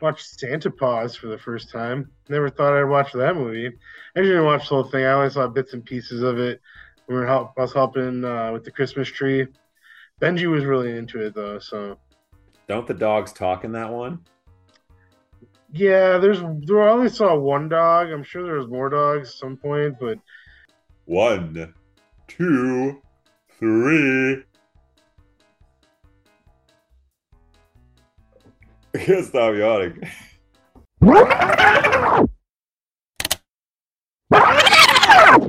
watched Santa Paws for the first time. Never thought I'd watch that movie. I didn't watch the whole thing. I only saw bits and pieces of it. When we were help, I was helping uh, with the Christmas tree. Benji was really into it though, so. Don't the dogs talk in that one? Yeah, there's. There I only saw one dog. I'm sure there was more dogs at some point, but one, two, three. Can't stop.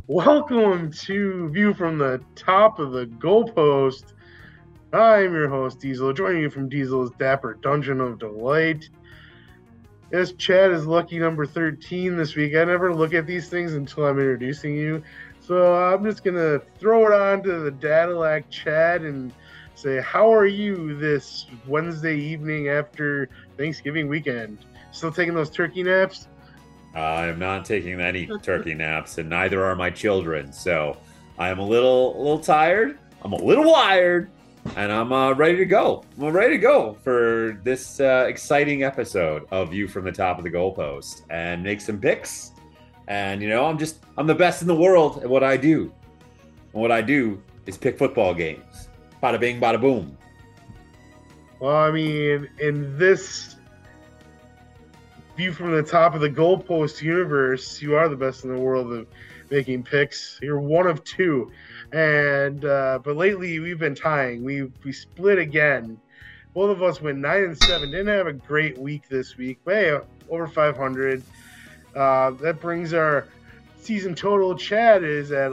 Welcome to View from the Top of the Goalpost. I'm your host, Diesel, joining you from Diesel's Dapper Dungeon of Delight. Yes, Chad is lucky number 13 this week. I never look at these things until I'm introducing you. So I'm just going to throw it on to the Dadilac Chad and say, How are you this Wednesday evening after Thanksgiving weekend? Still taking those turkey naps? I'm not taking any turkey naps, and neither are my children. So I'm a little, a little tired. I'm a little wired, and I'm uh, ready to go. I'm ready to go for this uh, exciting episode of View from the Top of the Goalpost and make some picks. And you know, I'm just, I'm the best in the world at what I do. And what I do is pick football games. Bada bing, bada boom. Well, I mean, in this view from the top of the goalpost universe, you are the best in the world of making picks. You're one of two, and uh, but lately we've been tying. We we split again. Both of us went nine and seven. Didn't have a great week this week, but hey, over 500. Uh, that brings our season total. Chad is at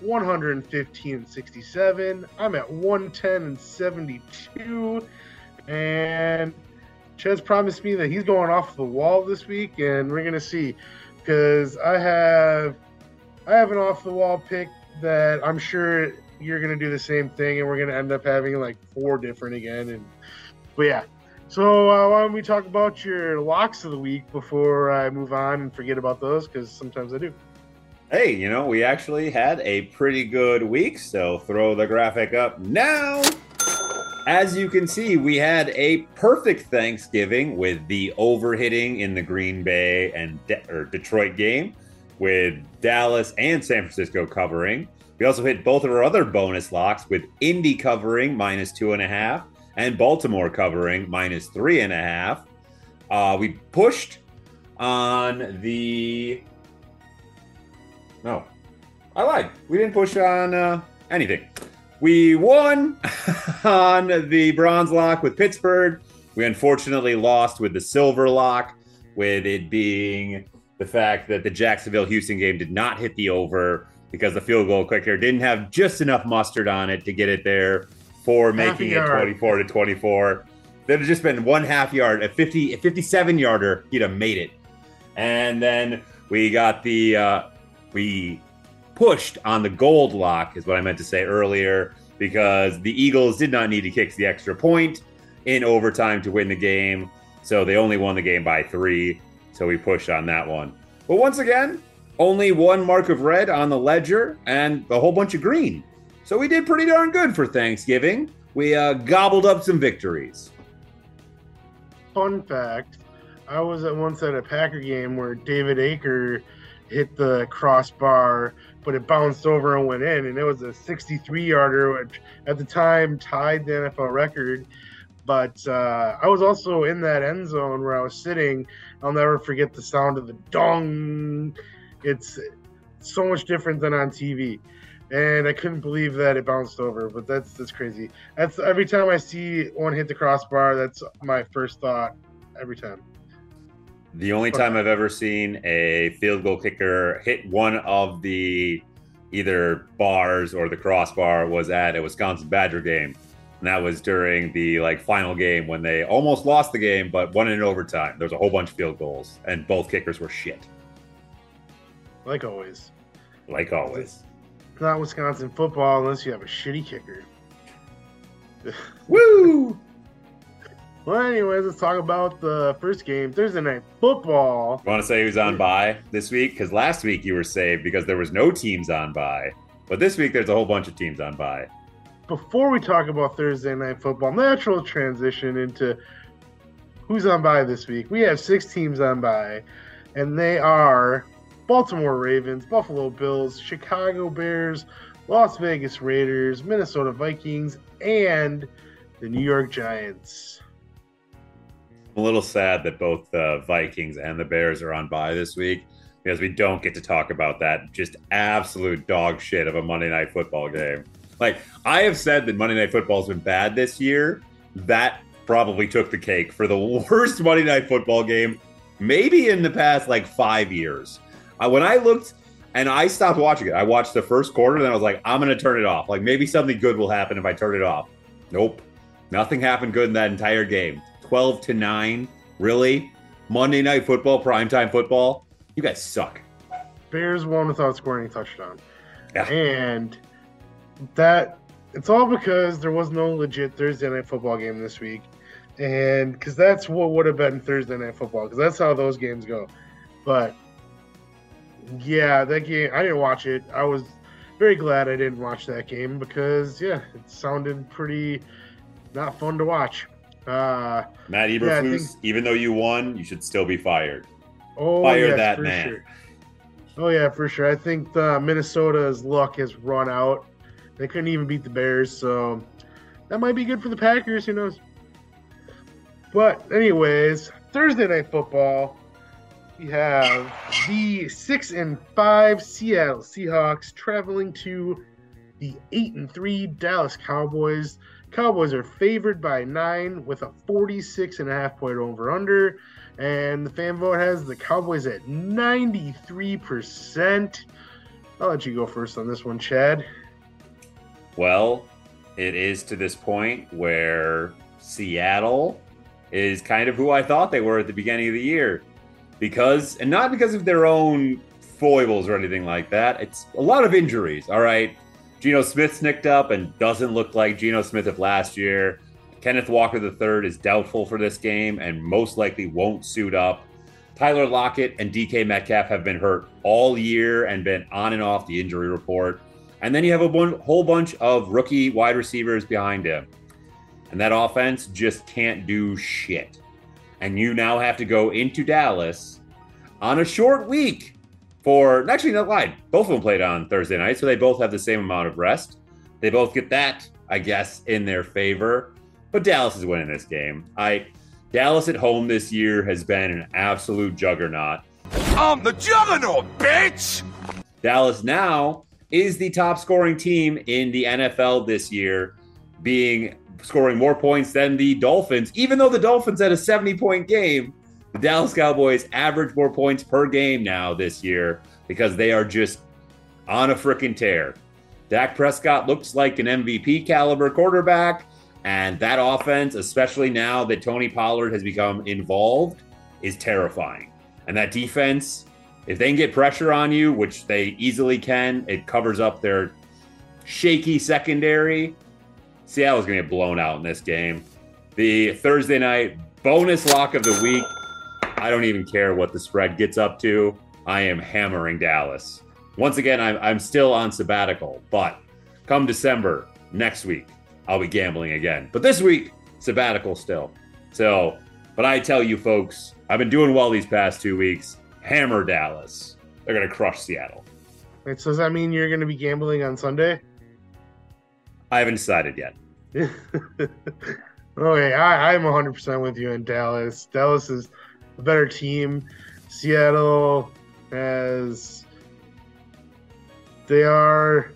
115 and 67. I'm at 110 and 72, and Chad's promised me that he's going off the wall this week, and we're gonna see. Because I have, I have an off the wall pick that I'm sure you're gonna do the same thing, and we're gonna end up having like four different again. And but yeah, so uh, why don't we talk about your locks of the week before I move on and forget about those? Because sometimes I do. Hey, you know, we actually had a pretty good week, so throw the graphic up now. As you can see, we had a perfect Thanksgiving with the overhitting in the Green Bay and De- or Detroit game, with Dallas and San Francisco covering. We also hit both of our other bonus locks with Indy covering minus two and a half and Baltimore covering minus three and a half. Uh, we pushed on the. No, I lied. We didn't push on uh, anything. We won on the bronze lock with Pittsburgh. We unfortunately lost with the silver lock, with it being the fact that the Jacksonville Houston game did not hit the over because the field goal kicker didn't have just enough mustard on it to get it there for making it 24 to 24. There'd have just been one half yard, a 50, a 57 yarder, he'd have made it. And then we got the, uh, we pushed on the gold lock, is what I meant to say earlier, because the Eagles did not need to kick the extra point in overtime to win the game. So they only won the game by three. So we pushed on that one. But once again, only one mark of red on the ledger and a whole bunch of green. So we did pretty darn good for Thanksgiving. We uh, gobbled up some victories. Fun fact I was at once at a Packer game where David Akers hit the crossbar, but it bounced over and went in, and it was a 63 yarder, which at the time tied the NFL record. But uh, I was also in that end zone where I was sitting. I'll never forget the sound of the dong. It's so much different than on TV. And I couldn't believe that it bounced over, but that's that's crazy. That's every time I see one hit the crossbar, that's my first thought every time. The only time I've ever seen a field goal kicker hit one of the either bars or the crossbar was at a Wisconsin Badger game. And that was during the like final game when they almost lost the game but won in overtime. There was a whole bunch of field goals and both kickers were shit. Like always. Like always. It's not Wisconsin football unless you have a shitty kicker. Woo! Well, anyways, let's talk about the first game, Thursday night football. You want to say who's on bye this week? Because last week you were saved because there was no teams on bye, but this week there's a whole bunch of teams on bye. Before we talk about Thursday night football, natural transition into who's on bye this week? We have six teams on bye, and they are Baltimore Ravens, Buffalo Bills, Chicago Bears, Las Vegas Raiders, Minnesota Vikings, and the New York Giants. A little sad that both the Vikings and the Bears are on bye this week because we don't get to talk about that just absolute dog shit of a Monday night football game. Like I have said that Monday night football has been bad this year. That probably took the cake for the worst Monday night football game maybe in the past like five years. Uh, when I looked and I stopped watching it, I watched the first quarter and then I was like, I'm going to turn it off. Like maybe something good will happen if I turn it off. Nope. Nothing happened good in that entire game. 12 to 9. Really? Monday night football, primetime football? You guys suck. Bears won without scoring a touchdown. Yeah. And that it's all because there was no legit Thursday night football game this week. And because that's what would have been Thursday night football, because that's how those games go. But yeah, that game, I didn't watch it. I was very glad I didn't watch that game because, yeah, it sounded pretty not fun to watch. Uh, Matt Eberflus, yeah, think, even though you won, you should still be fired. Oh, Fire yes, that man. Sure. Oh yeah, for sure. I think the Minnesota's luck has run out. They couldn't even beat the Bears, so that might be good for the Packers. Who knows? But anyways, Thursday night football. We have the six and five Seattle Seahawks traveling to the eight and three Dallas Cowboys. Cowboys are favored by nine with a 46 and a half point over under. And the fan vote has the Cowboys at 93%. I'll let you go first on this one, Chad. Well, it is to this point where Seattle is kind of who I thought they were at the beginning of the year. Because, and not because of their own foibles or anything like that, it's a lot of injuries, all right? Geno Smith's nicked up and doesn't look like Geno Smith of last year. Kenneth Walker III is doubtful for this game and most likely won't suit up. Tyler Lockett and DK Metcalf have been hurt all year and been on and off the injury report. And then you have a whole bunch of rookie wide receivers behind him. And that offense just can't do shit. And you now have to go into Dallas on a short week for actually not lied. Both of them played on Thursday night, so they both have the same amount of rest. They both get that, I guess, in their favor. But Dallas is winning this game. I Dallas at home this year has been an absolute juggernaut. I'm the juggernaut, bitch! Dallas now is the top scoring team in the NFL this year, being scoring more points than the Dolphins, even though the Dolphins had a 70 point game. The Dallas Cowboys average more points per game now this year because they are just on a freaking tear. Dak Prescott looks like an MVP caliber quarterback. And that offense, especially now that Tony Pollard has become involved, is terrifying. And that defense, if they can get pressure on you, which they easily can, it covers up their shaky secondary. Seattle's going to get blown out in this game. The Thursday night bonus lock of the week. I don't even care what the spread gets up to. I am hammering Dallas. Once again, I'm, I'm still on sabbatical, but come December next week, I'll be gambling again. But this week, sabbatical still. So, but I tell you folks, I've been doing well these past two weeks. Hammer Dallas. They're going to crush Seattle. Wait, so does that mean you're going to be gambling on Sunday? I haven't decided yet. okay, I, I'm 100% with you in Dallas. Dallas is a better team. Seattle has. They are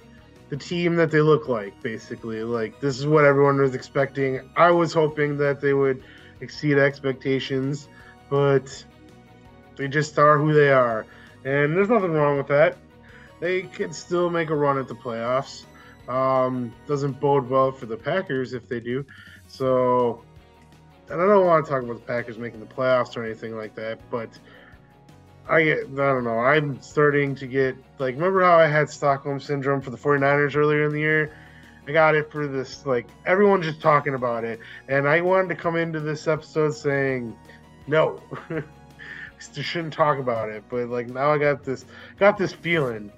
the team that they look like, basically. Like this is what everyone was expecting. I was hoping that they would exceed expectations, but they just are who they are. And there's nothing wrong with that. They can still make a run at the playoffs. Um, doesn't bode well for the Packers if they do. So, and I don't want to talk about the Packers making the playoffs or anything like that, but I get, I don't know. I'm starting to get like, remember how I had Stockholm syndrome for the 49ers earlier in the year? I got it for this, like, everyone's just talking about it. And I wanted to come into this episode saying, no, shouldn't talk about it. But like, now I got this, got this feeling.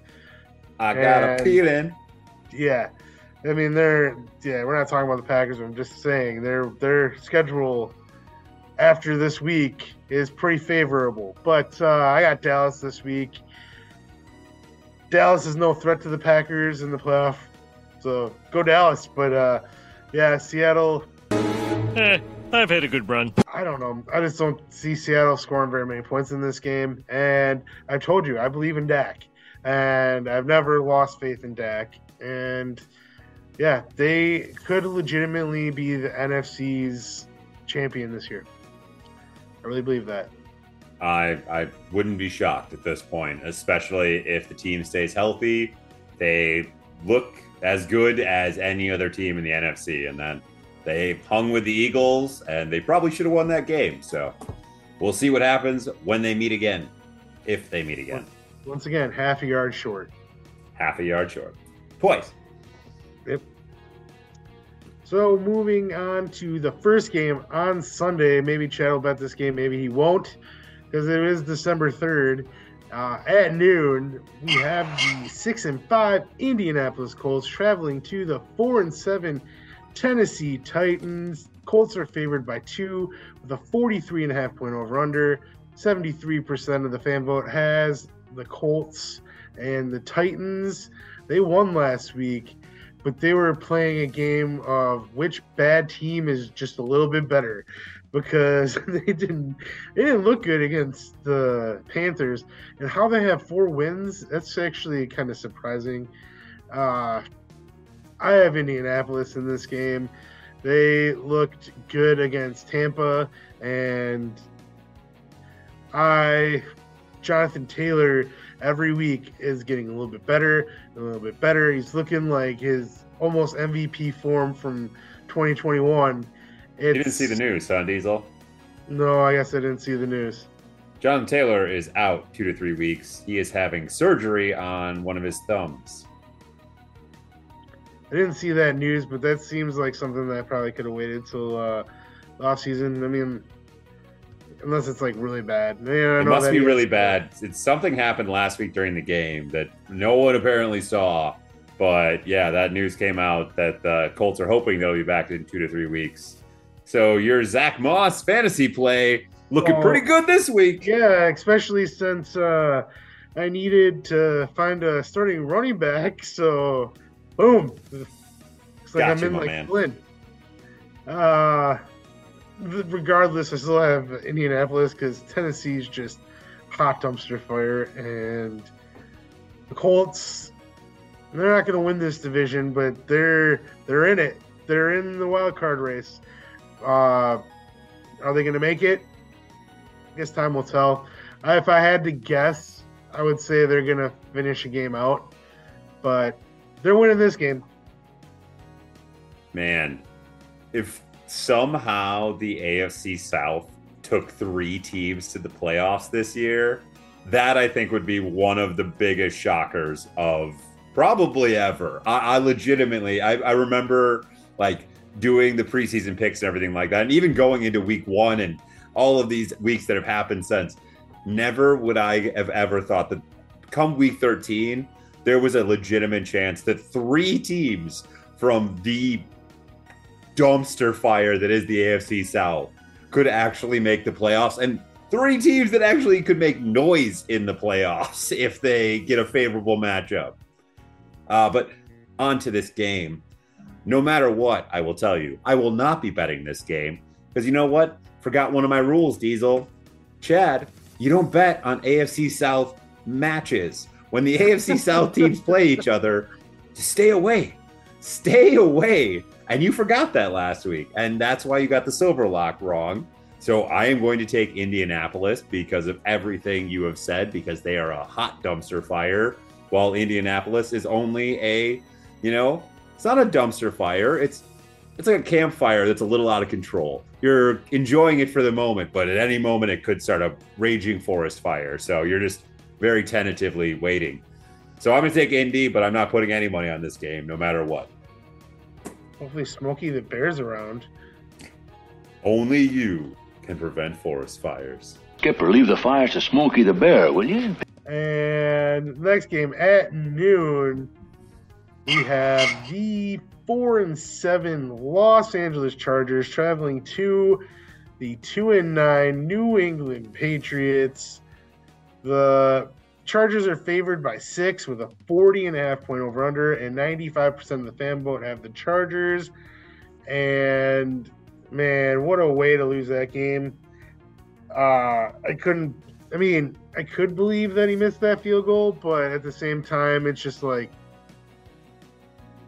I got and, a feeling. Yeah. I mean, they're, yeah, we're not talking about the Packers. I'm just saying their, their schedule after this week is pretty favorable. But uh, I got Dallas this week. Dallas is no threat to the Packers in the playoff, so go Dallas. But uh, yeah, Seattle. Eh, I've had a good run. I don't know. I just don't see Seattle scoring very many points in this game. And I told you, I believe in Dak, and I've never lost faith in Dak. And yeah, they could legitimately be the NFC's champion this year. I really believe that. I I wouldn't be shocked at this point, especially if the team stays healthy. They look as good as any other team in the NFC, and then they hung with the Eagles, and they probably should have won that game. So we'll see what happens when they meet again, if they meet again. Once again, half a yard short. Half a yard short, twice. So moving on to the first game on Sunday. Maybe Chad will bet this game. Maybe he won't, because it is December third uh, at noon. We have the six and five Indianapolis Colts traveling to the four and seven Tennessee Titans. Colts are favored by two with a 43 and a half point over under. 73% of the fan vote has the Colts and the Titans. They won last week but they were playing a game of which bad team is just a little bit better because they didn't they didn't look good against the Panthers and how they have four wins that's actually kind of surprising. Uh, I have Indianapolis in this game. They looked good against Tampa and I Jonathan Taylor every week is getting a little bit better, a little bit better. He's looking like his almost MVP form from 2021. It's, you didn't see the news, huh, Diesel? No, I guess I didn't see the news. John Taylor is out two to three weeks. He is having surgery on one of his thumbs. I didn't see that news, but that seems like something that I probably could have waited till uh, off season. I mean, unless it's like really bad. Yeah, it must be really bad. It's something happened last week during the game that no one apparently saw. But yeah, that news came out that the Colts are hoping they'll be back in two to three weeks. So your Zach Moss fantasy play looking pretty good this week. Yeah, especially since uh, I needed to find a starting running back. So boom, looks like I'm in like man. Flynn. Uh, regardless, I still have Indianapolis because Tennessee's just hot dumpster fire, and the Colts. They're not going to win this division, but they're they're in it. They're in the wild card race. Uh, are they going to make it? I guess time will tell. Uh, if I had to guess, I would say they're going to finish a game out, but they're winning this game. Man, if somehow the AFC South took three teams to the playoffs this year, that I think would be one of the biggest shockers of probably ever. I, I legitimately, I, I, remember like doing the preseason picks and everything like that, and even going into week one and all of these weeks that have happened since. Never would I have ever thought that come week 13, there was a legitimate chance that three teams from the dumpster fire that is the AFC South could actually make the playoffs and three teams that actually could make noise in the playoffs if they get a favorable matchup. Uh, but on to this game. No matter what, I will tell you, I will not be betting this game because you know what? Forgot one of my rules, Diesel. Chad, you don't bet on AFC South matches. When the AFC South teams play each other, stay away. Stay away. And you forgot that last week. And that's why you got the silver lock wrong. So I am going to take Indianapolis because of everything you have said, because they are a hot dumpster fire, while Indianapolis is only a, you know, it's not a dumpster fire. It's it's like a campfire that's a little out of control. You're enjoying it for the moment, but at any moment it could start a raging forest fire. So you're just very tentatively waiting. So I'm going to take Indy, but I'm not putting any money on this game, no matter what. Hopefully, Smokey the Bear's around. Only you can prevent forest fires. Skipper, leave the fires to Smokey the Bear, will you? And next game at noon, we have the four and seven Los Angeles Chargers traveling to the two and nine New England Patriots. The Chargers are favored by six with a 40 and a half point over under, and 95% of the fan vote have the Chargers. And man, what a way to lose that game. Uh, I couldn't, I mean, I could believe that he missed that field goal, but at the same time, it's just like,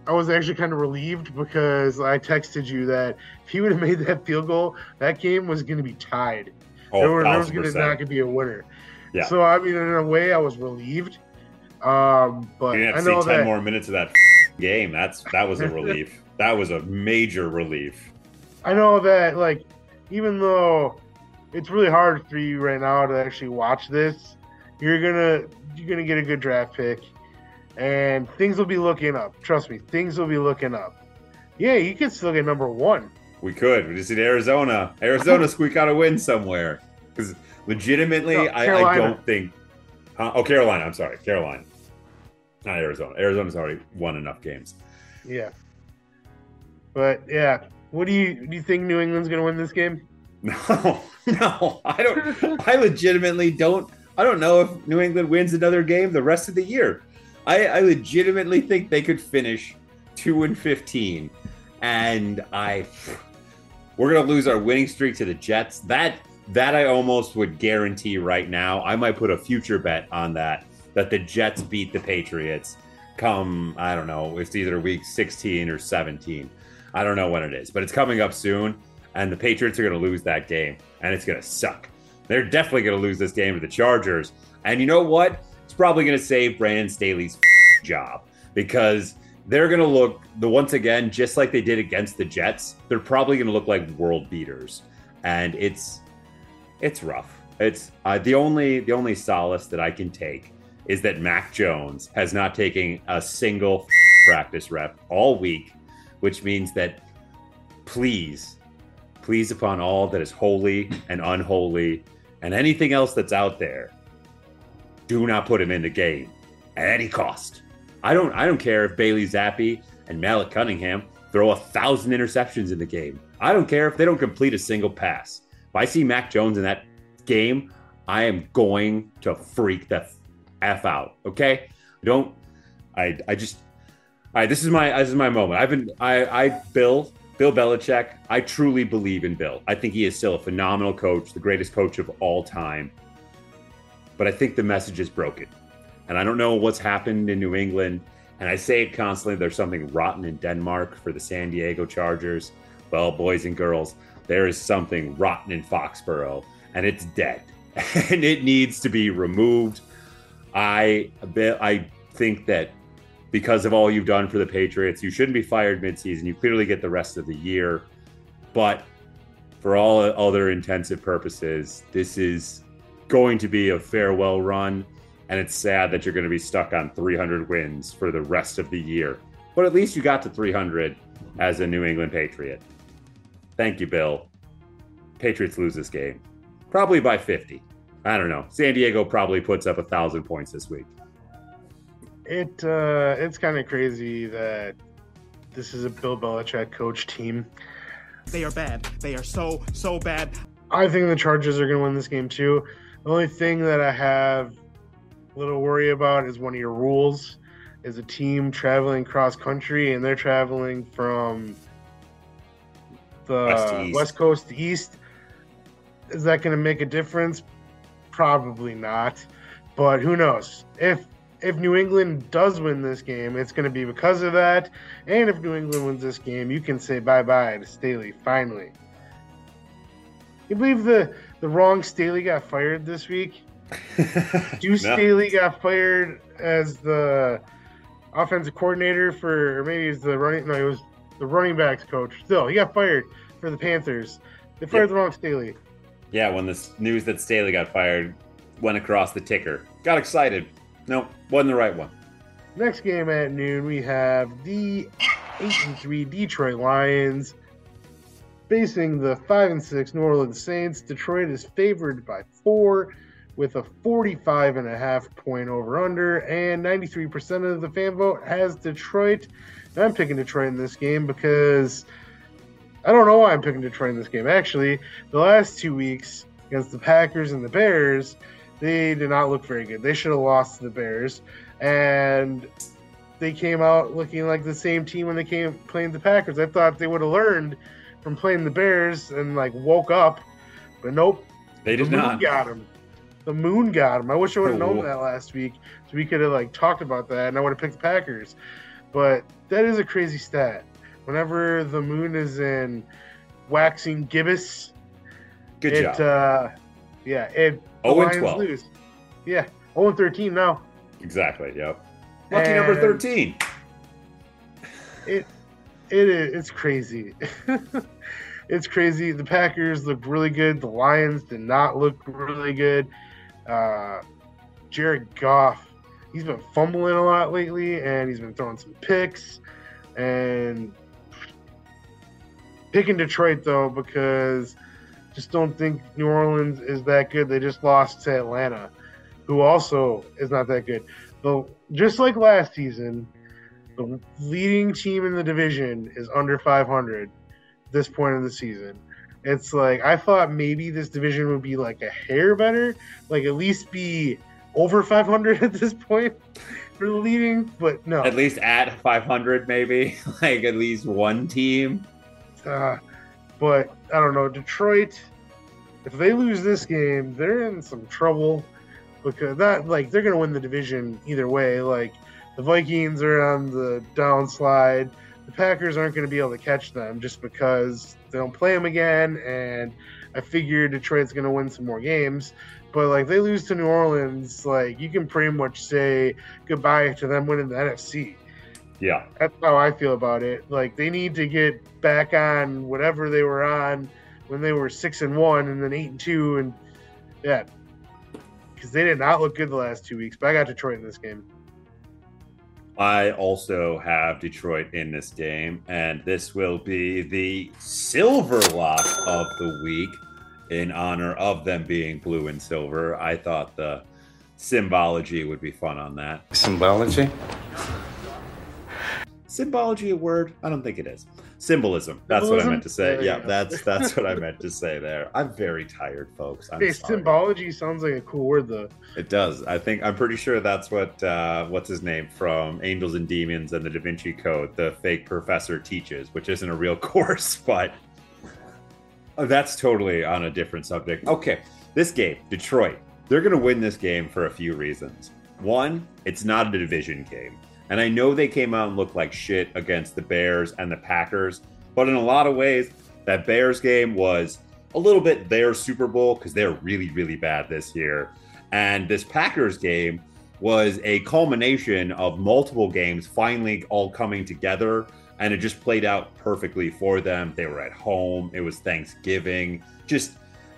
I was actually kind of relieved because I texted you that if he would have made that field goal, that game was going to be tied. Oh, there, were, there was 1000%. going to not going to be a winner. Yeah. So I mean, in a way, I was relieved. Um, but I know see ten that more minutes of that game. That's that was a relief. that was a major relief. I know that like even though it's really hard for you right now to actually watch this, you're gonna you're gonna get a good draft pick, and things will be looking up. Trust me, things will be looking up. Yeah, you could still get number one. We could. We just need Arizona. Arizona squeak out a win somewhere. Because legitimately, No, I, I don't think. Huh? Oh, Carolina. I'm sorry, Carolina, not Arizona. Arizona's already won enough games. Yeah. But yeah, what do you do? You think New England's gonna win this game? No, no, I don't. I legitimately don't. I don't know if New England wins another game the rest of the year. I, I legitimately think they could finish two and fifteen, and I we're gonna lose our winning streak to the Jets. That that I almost would guarantee right now. I might put a future bet on that that the Jets beat the Patriots. Come, I don't know, it's either week sixteen or seventeen. I don't know when it is, but it's coming up soon and the Patriots are going to lose that game, and it's going to suck. They're definitely going to lose this game to the Chargers. And you know what? It's probably going to save Brandon Staley's job because they're going to look the once again just like they did against the Jets. They're probably going to look like world beaters, and it's it's rough. It's uh, the only the only solace that I can take is that Mac Jones has not taken a single practice rep all week, which means that please please upon all that is holy and unholy and anything else that's out there do not put him in the game at any cost. I don't i don't care if bailey Zappe and malik cunningham throw a thousand interceptions in the game. I don't care if they don't complete a single pass if i see mac jones in that game i am going to freak the f out okay I don't i i just all right this is my this is my moment i've been i i bill Bill Belichick, I truly believe in Bill. I think he is still a phenomenal coach, the greatest coach of all time. But I think the message is broken. And I don't know what's happened in New England. And I say it constantly there's something rotten in Denmark for the San Diego Chargers. Well, boys and girls, there is something rotten in Foxborough, and it's dead. and it needs to be removed. I, I think that because of all you've done for the Patriots. You shouldn't be fired midseason. You clearly get the rest of the year. But for all other intensive purposes, this is going to be a farewell run. And it's sad that you're going to be stuck on 300 wins for the rest of the year. But at least you got to 300 as a New England Patriot. Thank you, Bill. Patriots lose this game. Probably by 50. I don't know. San Diego probably puts up a thousand points this week. It uh, it's kind of crazy that this is a Bill Belichick coach team. They are bad. They are so, so bad. I think the Chargers are going to win this game too. The only thing that I have a little worry about is one of your rules is a team traveling cross country and they're traveling from the West uh, west, coast east. Is that going to make a difference? Probably not. But who knows? If if New England does win this game, it's going to be because of that. And if New England wins this game, you can say bye bye to Staley finally. You believe the the wrong Staley got fired this week? Do No. Staley got fired as the offensive coordinator for, or maybe he's the running. No, he was the running backs coach. Still, he got fired for the Panthers. They fired Yep. the wrong Staley. Yeah, when this news that Staley got fired went across the ticker, got excited. No, wasn't the right one. Next game at noon, we have the eight and three Detroit Lions facing the five and six New Orleans Saints. Detroit is favored by four with a 45 and a half point over under, and 93% of the fan vote has Detroit. I'm picking Detroit in this game because I don't know why I'm picking Detroit in this game. Actually, the last two weeks against the Packers and the Bears, they did not look very good. They should have lost to the Bears, and they came out looking like the same team when they came playing the Packers. I thought they would have learned from playing the Bears and like woke up, but nope. They did the not. got him. The moon got him. I wish I would have known that last week, so we could have like talked about that, and I would have picked the Packers. But that is a crazy stat. Whenever the moon is in waxing gibbous, Good it job. uh, yeah, it the 0 and Lions 12. lose. Yeah, oh and 13 now. exactly. Yep. Lucky number 13. It it is it's crazy. it's crazy. The Packers look really good. The Lions did not look really good. Uh, Jared Goff, he's been fumbling a lot lately, and he's been throwing some picks. And picking Detroit though because just don't think New Orleans is that good. They just lost to Atlanta, who also is not that good. Though, just like last season, the leading team in the division is under 500 this point of the season. It's like I thought maybe this division would be like a hair better, like at least be over 500 at this point for the leading, but no. At least at 500, maybe. like at least one team. Uh, but I don't know. Detroit, if they lose this game, they're in some trouble because that like they're gonna win the division either way. Like the Vikings are on the downslide. The Packers aren't going to be able to catch them just because they don't play them again. And I figure Detroit's going to win some more games. But like they lose to New Orleans, like you can pretty much say goodbye to them winning the NFC. Yeah. That's how I feel about it. Like they need to get back on whatever they were on when they were six and one, and then eight and two, and yeah, because they did not look good the last two weeks. But I got Detroit in this game. I also have Detroit in this game, and this will be the silver lock of the week in honor of them being blue and silver. I thought the symbology would be fun on that. Symbology? Symbology a word? I don't think it is. Symbolism. That's what I meant to say. There Yeah, that's that's what I meant to say there. I'm very tired, folks. I'm hey, sorry. symbology sounds like a cool word though. It does. I think I'm pretty sure that's what uh, what's his name from Angels and Demons and the Da Vinci Code, the fake professor teaches, which isn't a real course, but Oh, that's totally on a different subject. Okay, this game, Detroit, they're going to win this game for a few reasons. One, it's not a division game. And I know they came out and looked like shit against the Bears and the Packers, but in a lot of ways, that Bears game was a little bit their Super Bowl because they're really, really bad this year. And this Packers game was a culmination of multiple games finally all coming together and it just played out perfectly for them. They were at home, it was Thanksgiving, just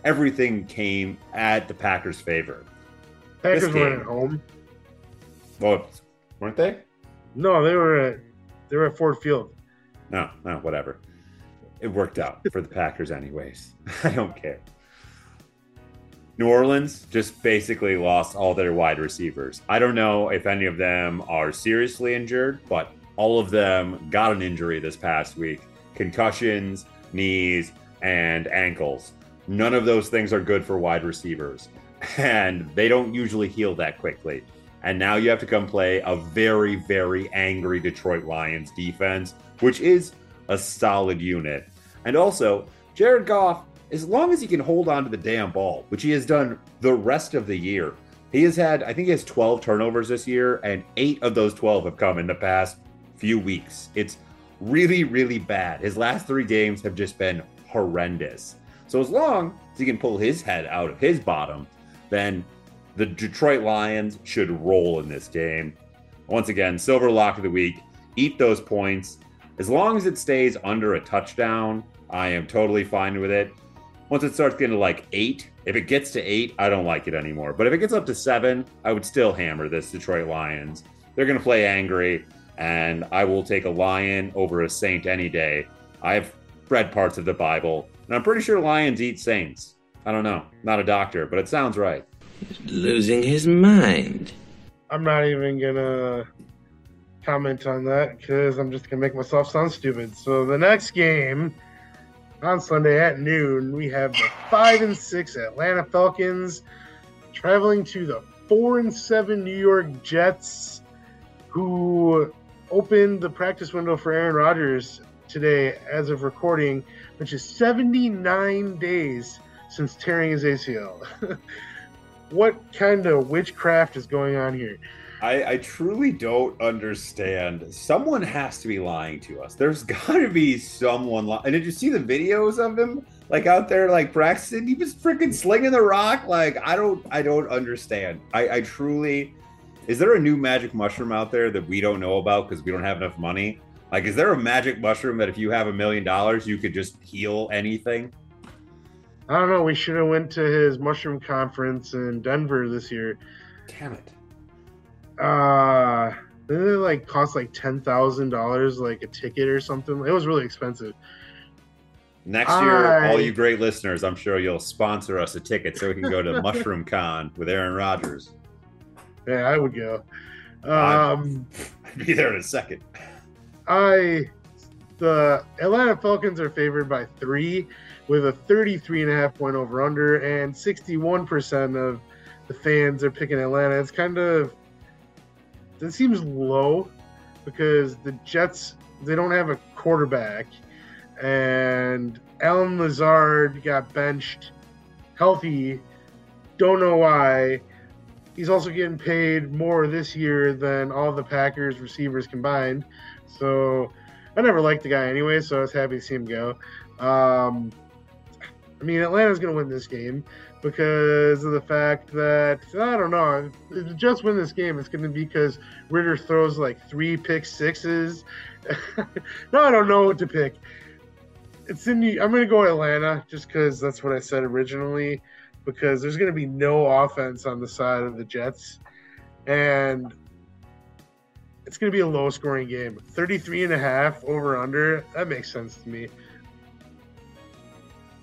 everything came at the Packers' favor. Packers This were game- at home. Well, weren't they? No, they were at they were at Ford Field. No, no, whatever. It worked out for the Packers, anyways. I don't care. New Orleans just basically lost all their wide receivers. I don't know if any of them are seriously injured, but all of them got an injury this past week concussions, knees, and ankles. None of those things are good for wide receivers, and they don't usually heal that quickly. And now you have to come play a very, very angry Detroit Lions defense, which is a solid unit. And also, Jared Goff, as long as he can hold on to the damn ball, which he has done the rest of the year, he has had, I think he has 12 turnovers this year, and eight of those 12 have come in the past few weeks. It's really, really bad. His last three games have just been horrendous. So as long as he can pull his head out of his bottom, then the Detroit Lions should roll in this game. Once again, silver lock of the week. Eat those points. As long as it stays under a touchdown, I am totally fine with it. Once it starts getting to like eight, if it gets to eight, I don't like it anymore. But if it gets up to seven, I would still hammer this Detroit Lions. They're going to play angry, and I will take a lion over a saint any day. I've read parts of the Bible, and I'm pretty sure lions eat saints. I don't know. Not a doctor, but it sounds right. Losing his mind. I'm not even gonna comment on that because I'm just gonna make myself sound stupid. So the next game on Sunday at noon, we have the five and six Atlanta Falcons traveling to the four and seven New York Jets, who opened the practice window for Aaron Rodgers today as of recording, which is 79 days since tearing his ACL. what kind of witchcraft is going on here? I, I truly don't understand. Someone has to be lying to us. There's got to be someone. Li- and did you see the videos of him like out there like practicing? He was freaking slinging the rock. Like I don't I don't understand. I, I truly. Is there a new magic mushroom out there that we don't know about because we don't have enough money? Like, is there a magic mushroom that if you have a million dollars, you could just heal anything? I don't know. We should have went to his mushroom conference in Denver this year. Damn it. Uh, didn't it like cost like ten thousand dollars, like a ticket or something? It was really expensive. Next year, I- all you great listeners, I'm sure you'll sponsor us a ticket so we can go to Mushroom Con with Aaron Rodgers. Yeah, I would go. Um, I'd be there in a second. I the Atlanta Falcons are favored by three with a 33 and a half point over under and 61% of the fans are picking Atlanta. It's kind of it seems low because the Jets they don't have a quarterback and Allen Lazard got benched healthy. Don't know why. He's also getting paid more this year than all the Packers receivers combined. So I never liked the guy anyway, so I was happy to see him go. Um, I mean, Atlanta's going to win this game because of the fact that I don't know. If the Jets win this game, it's going to be because Ridder throws like three pick sixes. no, I don't know what to pick. It's in. New- I'm going to go Atlanta just because that's what I said originally. Because there's going to be no offense on the side of the Jets, and it's going to be a low scoring game 33 and a half over under that makes sense to me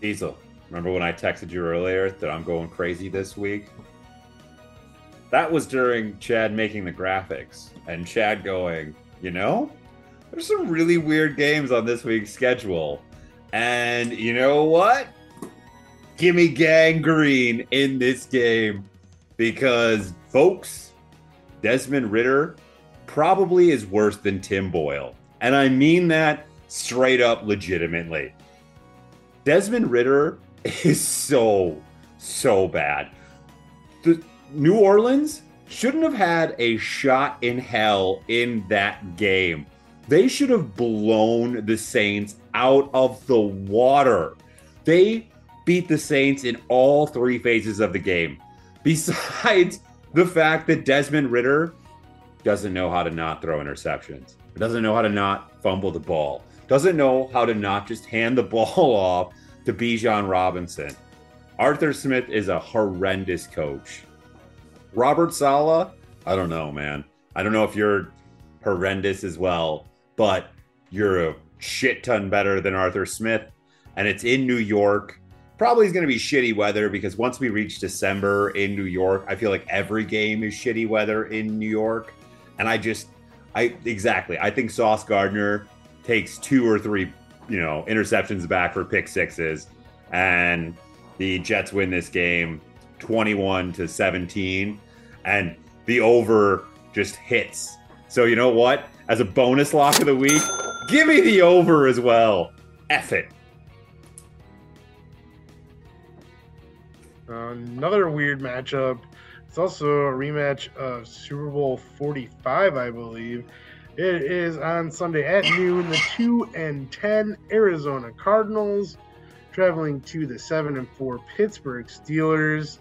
Diesel, remember when I texted you earlier that I'm going crazy this week? That was during Chad making the graphics and Chad going, you know, there's some really weird games on this week's schedule. And you know what? Give me Gang Green in this game because, folks, Desmond Ridder probably is worse than Tim Boyle. And I mean that straight up legitimately. Desmond Ridder is so, so bad. The New Orleans shouldn't have had a shot in hell in that game. They should have blown the Saints out of the water. They beat the Saints in all three phases of the game. Besides the fact that Desmond Ridder doesn't know how to not throw interceptions, doesn't know how to not fumble the ball, doesn't know how to not just hand the ball off to Bijan Robinson. Arthur Smith is a horrendous coach. Robert Saleh, I don't know, man. I don't know if you're horrendous as well, but you're a shit ton better than Arthur Smith. And it's in New York. Probably is going to be shitty weather because once we reach December in New York, I feel like every game is shitty weather in New York. And I just, I exactly, I think Sauce Gardner takes two or three, you know, interceptions back for pick sixes, and the Jets win this game 21 to 17, and the over just hits. So you know what? As a bonus lock of the week, give me the over as well. F it. Uh, another weird matchup. It's also a rematch of Super Bowl 45, I believe. It is on Sunday at noon. The 2 and 10 Arizona Cardinals traveling to the 7 and 4 Pittsburgh Steelers.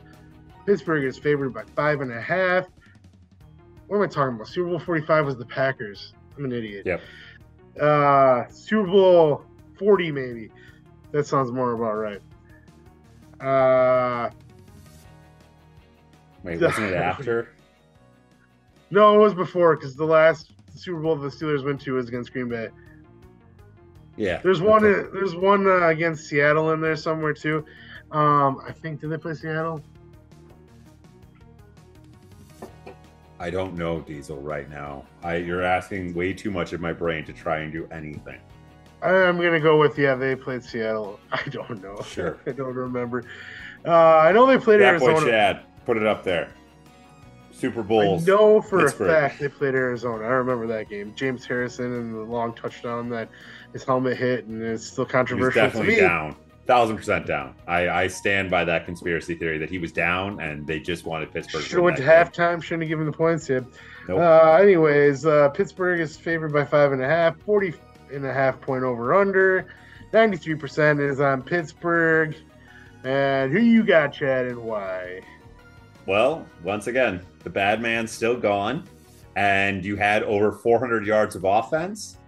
Pittsburgh is favored by five and a half. What am I talking about? Super Bowl 45 was the Packers. I'm an idiot. Yep. Uh, Super Bowl 40, maybe. That sounds more about right. Uh, Wait, wasn't it after? no, it was before because the last Super Bowl the Steelers went to was against Green Bay. Yeah. There's one. Okay. There's one uh, against Seattle in there somewhere too. Um, I think did they play Seattle? I don't know Diesel right now. I you're asking way too much of my brain to try and do anything. I'm gonna go with yeah. They played Seattle. I don't know. Sure. I don't remember. Uh, I know they played That boy Arizona. Chad, put it up there. Super Bowl. I know for Pittsburgh. a fact they played Arizona. I remember that game. James Harrison and the long touchdown that his helmet hit, and it's still controversial to definitely down. Thousand percent down. I, I stand by that conspiracy theory that he was down and they just wanted Pittsburgh. to Should have went to game. halftime. Shouldn't have given the points yet. Nope. Uh, anyways, uh, Pittsburgh is favored by five and a half. 40 and a half point over under. 93% is on Pittsburgh. And who you got, Chad, and why? Well, once again, the bad man's still gone, and you had over 400 yards of offense.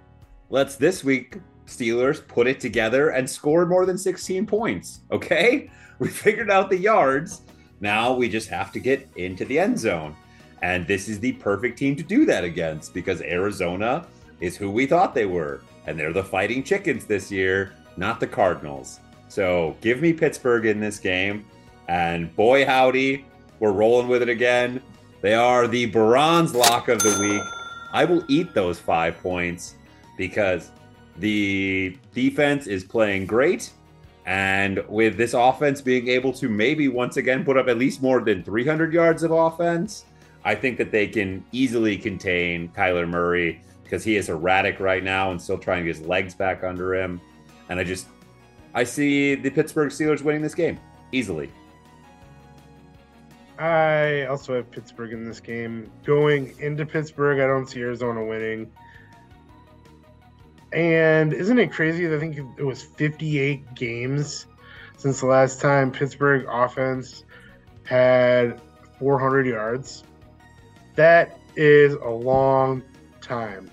Let's this week, Steelers, put it together and score more than 16 points. Okay? We figured out the yards. Now we just have to get into the end zone. And this is the perfect team to do that against because Arizona is who we thought they were. And they're the fighting chickens this year, not the Cardinals. So give me Pittsburgh in this game. And boy, howdy, we're rolling with it again. They are the bronze lock of the week. I will eat those five points because the defense is playing great. And with this offense being able to maybe once again put up at least more than 300 yards of offense, I think that they can easily contain Kyler Murray because he is erratic right now and still trying to get his legs back under him. And I just, I see the Pittsburgh Steelers winning this game easily. I also have Pittsburgh in this game. Going into Pittsburgh, I don't see Arizona winning. And isn't it crazy? I think it was 58 games since the last time Pittsburgh offense had 400 yards. That is a long time.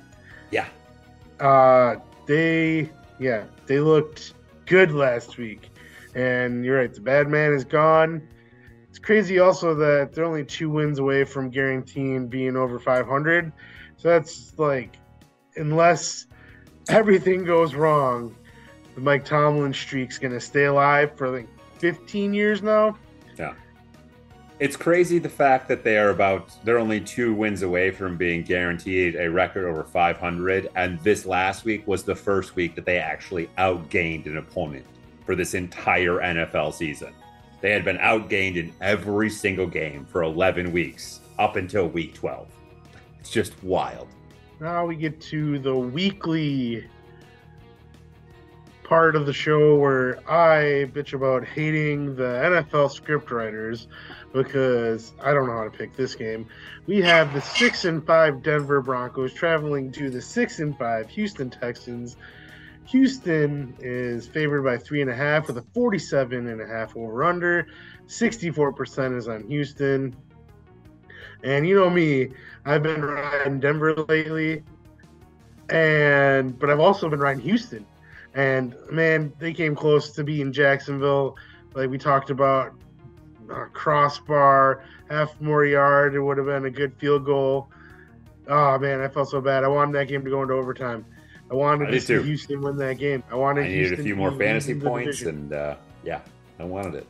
Yeah. Uh, they, yeah, they looked good last week. And you're right, the bad man is gone. It's crazy also that they're only two wins away from guaranteeing being over 500. So that's like, unless everything goes wrong, the Mike Tomlin streak's going to stay alive for like 15 years now. It's crazy the fact that they are about they're only two wins away from being guaranteed a record over 500 and this last week was the first week that they actually outgained an opponent for this entire NFL season. They had been outgained in every single game for 11 weeks up until week 12. It's just wild. Now we get to the weekly part of the show where I bitch about hating the NFL script writers because I don't know how to pick this game. We have the six and five Denver Broncos traveling to the six and five Houston Texans. Houston is favored by three and a half with a 47 and a half over under. 64% is on Houston. And you know me, I've been riding Denver lately, and but I've also been riding Houston. And man, they came close to beating Jacksonville, like we talked about. Uh, crossbar, half more yard, it would have been a good field goal. Oh man, I felt so bad. I wanted that game to go into overtime. I wanted I to see too. Houston win that game. I wanted I needed Houston a few more fantasy points and uh, yeah, I wanted it.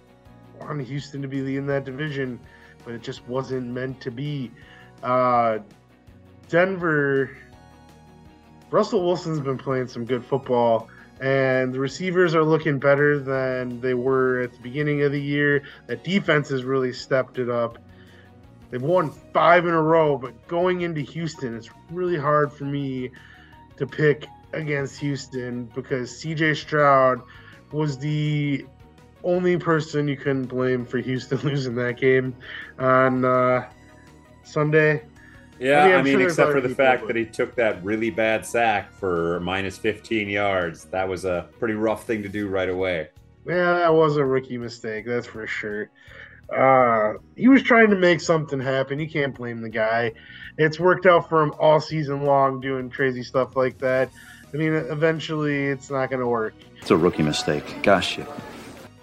wanted Houston to be leading that division, but it just wasn't meant to be. Uh, Denver, Russell Wilson's been playing some good football, and the receivers are looking better than they were at the beginning of the year. That defense has really stepped it up. They've won five in a row, but going into Houston, it's really hard for me to pick against Houston because CJ Stroud was the only person you couldn't blame for Houston losing that game on uh, Sunday. Yeah, I mean, I mean, sure except for the fact but- that he took that really bad sack for minus 15 yards. That was a pretty rough thing to do right away. Yeah, that was a rookie mistake, that's for sure. Uh, he was trying to make something happen. You can't blame the guy. It's worked out for him all season long doing crazy stuff like that. I mean, eventually it's not going to work. It's a rookie mistake. Gosh, you.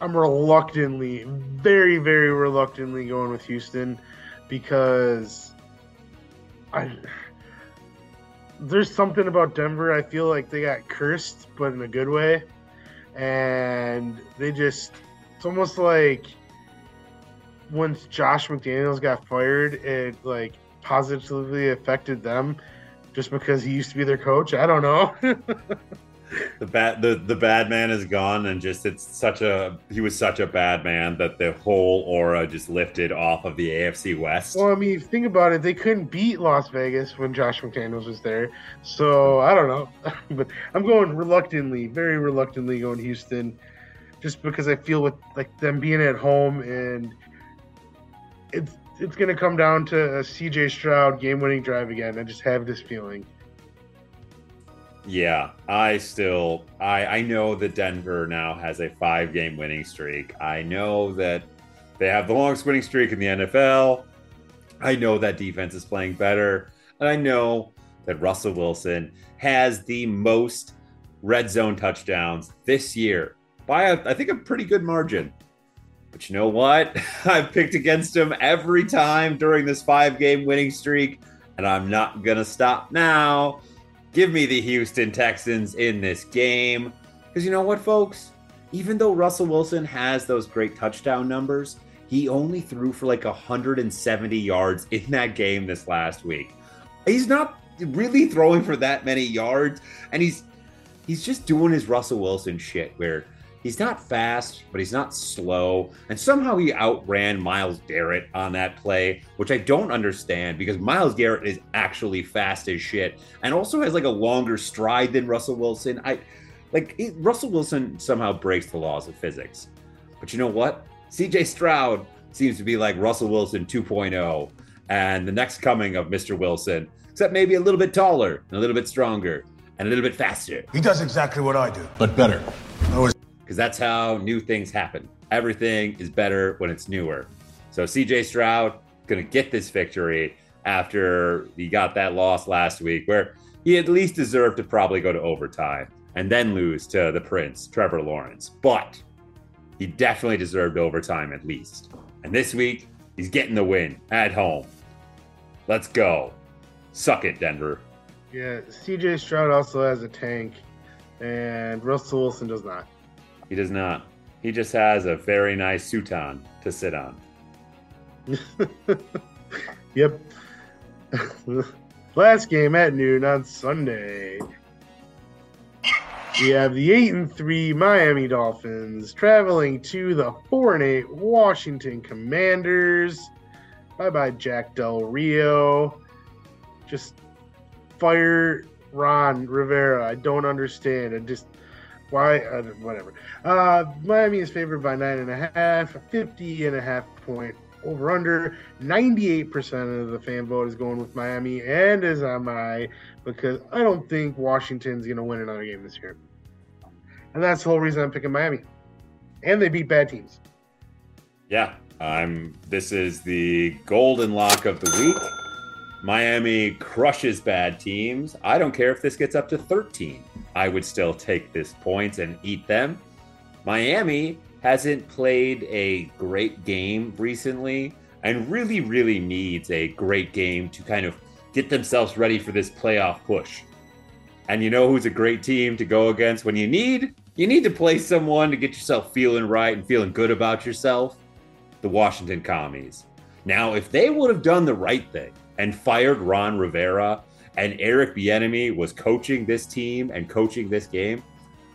I'm reluctantly, very, very reluctantly going with Houston because I there's something about Denver. I feel like they got cursed, but in a good way, and they just it's almost like when Josh McDaniels got fired, it like positively affected them just because he used to be their coach. I don't know. the bad the, the bad man is gone and just it's such a he was such a bad man that the whole aura just lifted off of the AFC West. Well, I mean, think about it. They couldn't beat Las Vegas when Josh McDaniels was there. So I don't know. but I'm going reluctantly, very reluctantly going Houston. Just because I feel with like them being at home and it's it's gonna come down to a CJ Stroud game winning drive again. I just have this feeling. Yeah, I still I I know that Denver now has a five game winning streak. I know that they have the longest winning streak in the NFL. I know that defense is playing better. And I know that Russell Wilson has the most red zone touchdowns this year by a, I think a pretty good margin. But you know what? I've picked against him every time during this five game winning streak, and I'm not to stop now. Give me the Houston Texans in this game. Because you know what, folks? Even though Russell Wilson has those great touchdown numbers, he only threw for like 170 yards in that game this last week. He's not really throwing for that many yards, and he's he's just doing his Russell Wilson shit where he's not fast, but he's not slow. And somehow he outran Myles Garrett on that play, which I don't understand because Myles Garrett is actually fast as shit and also has like a longer stride than Russell Wilson. I like it, Russell Wilson somehow breaks the laws of physics. But you know what? CJ Stroud seems to be like Russell Wilson 2.0 and the next coming of Mr. Wilson, except maybe a little bit taller and a little bit stronger and a little bit faster. He does exactly what I do. But better. Because that's how new things happen. Everything is better when it's newer. So CJ Stroud gonna get this victory after he got that loss last week, where he at least deserved to probably go to overtime and then lose to the Prince, Trevor Lawrence. But he definitely deserved overtime at least. And this week, he's getting the win at home. Let's go. Suck it, Denver. Yeah, CJ Stroud also has a tank, and Russell Wilson does not. He does not. He just has a very nice suiton to sit on. Yep. Last game at noon on Sunday. We have the eight and three Miami Dolphins traveling to the four and eight Washington Commanders. Bye bye Jack Del Rio. Just fire Ron Rivera. I don't understand. I just why uh, whatever. Uh, Miami is favored by nine and a half, 50 and a half point over under. 98% of the fan vote is going with Miami, and as am I, because I don't think Washington's going to win another game this year. And that's the whole reason I'm picking Miami. And they beat bad teams. Yeah, I'm. This is the golden lock of the week. Miami crushes bad teams. I don't care if this gets up to 13. I would still take this points and eat them. Miami hasn't played a great game recently and really, really needs a great game to kind of get themselves ready for this playoff push. And you know who's a great team to go against when you need? You need to play someone to get yourself feeling right and feeling good about yourself. The Washington Commies. Now, if they would have done the right thing and fired Ron Rivera and Eric Bieniemy was coaching this team and coaching this game,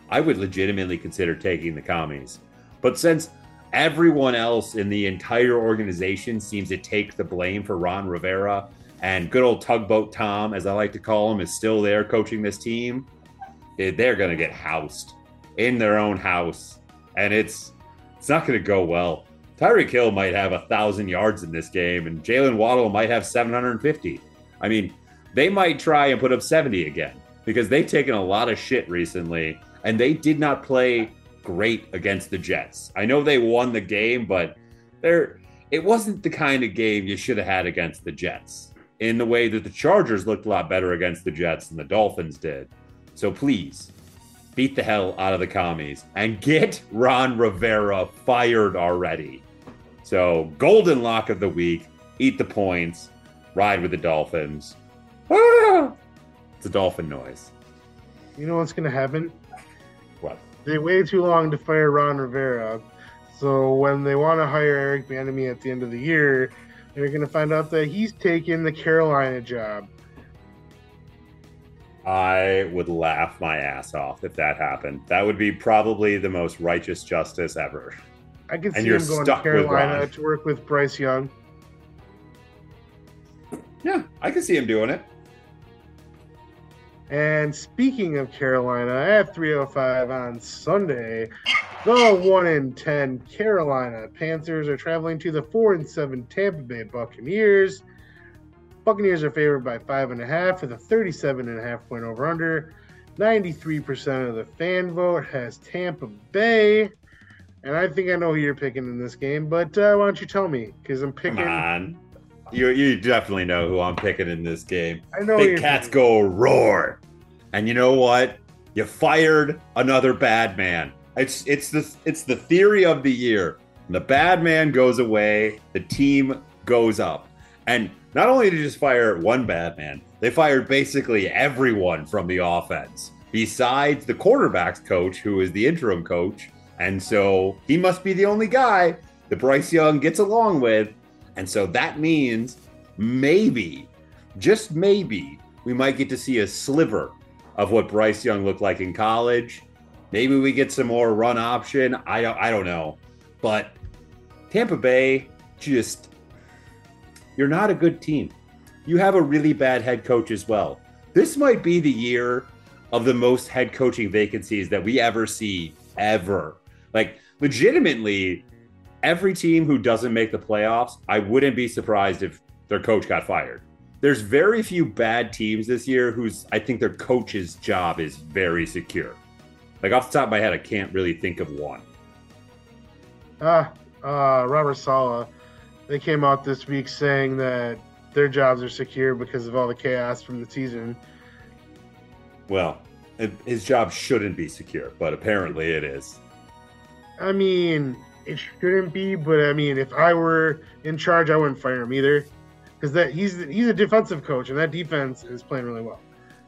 I would legitimately consider taking the Commies. But since everyone else in the entire organization seems to take the blame for Ron Rivera and good old tugboat Tom, as I like to call him, is still there coaching this team, eh, they're going to get housed in their own house, and it's it's not going to go well. Tyreek Hill might have a thousand yards in this game, and Jaylen Waddle might have 750. I mean, they might try and put up 70 again because they've taken a lot of shit recently, and they did not play great against the Jets. I know they won the game, but they're it wasn't the kind of game you should have had against the Jets in the way that the Chargers looked a lot better against the Jets than the Dolphins did. So please beat the hell out of the commies and get Ron Rivera fired already. So, golden lock of the week, eat the points, ride with the Dolphins. Ah! It's a dolphin noise. You know what's going to happen? What? They waited too long to fire Ron Rivera. So when they want to hire Eric Bieniemy at the end of the year, they're going to find out that he's taking the Carolina job. I would laugh my ass off if that happened. That would be probably the most righteous justice ever. I can And see you're him going to Carolina to work with Bryce Young. Yeah, I can see him doing it. And speaking of Carolina, at 3:05 on Sunday, the one in ten Carolina Panthers are traveling to the four and seven Tampa Bay Buccaneers. Buccaneers are favored by five and a half with a 37 and a half point over under. 93% of the fan vote has Tampa Bay. And I think I know who you're picking in this game, but uh, why don't you tell me? Because I'm Come picking. You, you definitely know who I'm picking in this game. I know Big cats go roar. And you know what? You fired another bad man. It's it's the it's the theory of the year. The bad man goes away, the team goes up. And not only did you just fire one bad man, they fired basically everyone from the offense, besides the quarterbacks coach, who is the interim coach. And so he must be the only guy that Bryce Young gets along with. And so that means maybe, just maybe, we might get to see a sliver of what Bryce Young looked like in college. Maybe we get some more run option. I don't I don't know. But Tampa Bay just you're not a good team. You have a really bad head coach as well. This might be the year of the most head coaching vacancies that we ever see ever. Like legitimately every team who doesn't make the playoffs, I wouldn't be surprised if their coach got fired. There's very few bad teams this year whose I think their coach's job is very secure. Like off the top of my head, I can't really think of one. Ah, uh, Robert Saleh. They came out this week saying that their jobs are secure because of all the chaos from the season. Well, his job shouldn't be secure, but apparently it is. I mean, it shouldn't be, but I mean, if I were in charge, I wouldn't fire him either, because that he's he's a defensive coach, and that defense is playing really well.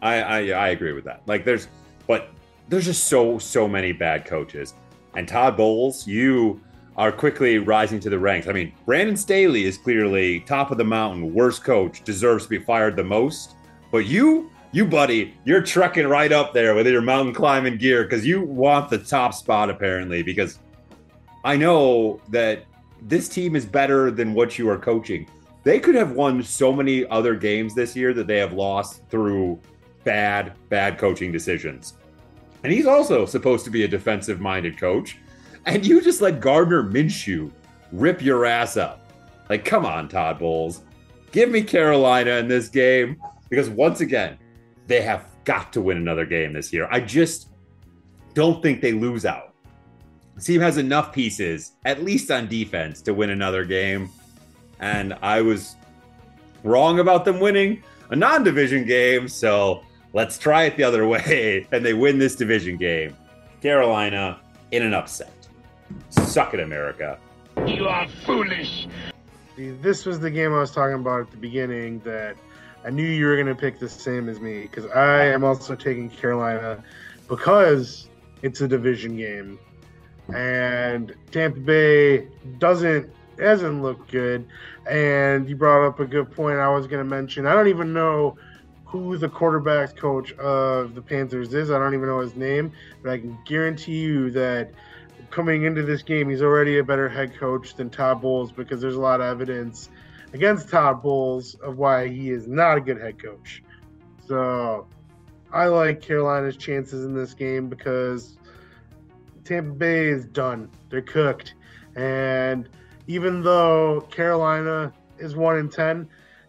I, I I agree with that. Like there's but there's just so so many bad coaches. And Todd Bowles, you are quickly rising to the ranks. I mean, Brandon Staley is clearly top of the mountain, worst coach, deserves to be fired the most. But you, you buddy, you're trucking right up there with your mountain climbing gear because you want the top spot apparently. Because I know that this team is better than what you are coaching. They could have won so many other games this year that they have lost through bad, bad coaching decisions. And he's also supposed to be a defensive minded coach. And you just let Gardner Minshew rip your ass up. Like, come on, Todd Bowles. Give me Carolina in this game because once again, they have got to win another game this year. I just don't think they lose out. The team has enough pieces, at least on defense, to win another game. And I was wrong about them winning a non division game. So let's try it the other way. And they win this division game. Carolina in an upset. Suck it, America. You are foolish. This was the game I was talking about at the beginning that I knew you were going to pick the same as me because I am also taking Carolina because it's a division game and Tampa Bay doesn't hasn't looked good. And you brought up a good point. I was going to mention. I don't even know who the quarterbacks coach of the Panthers is. I don't even know his name, but I can guarantee you that coming into this game, he's already a better head coach than Todd Bowles because there's a lot of evidence against Todd Bowles of why he is not a good head coach. So I like Carolina's chances in this game because Tampa Bay is done. They're cooked. And even though Carolina is one in ten,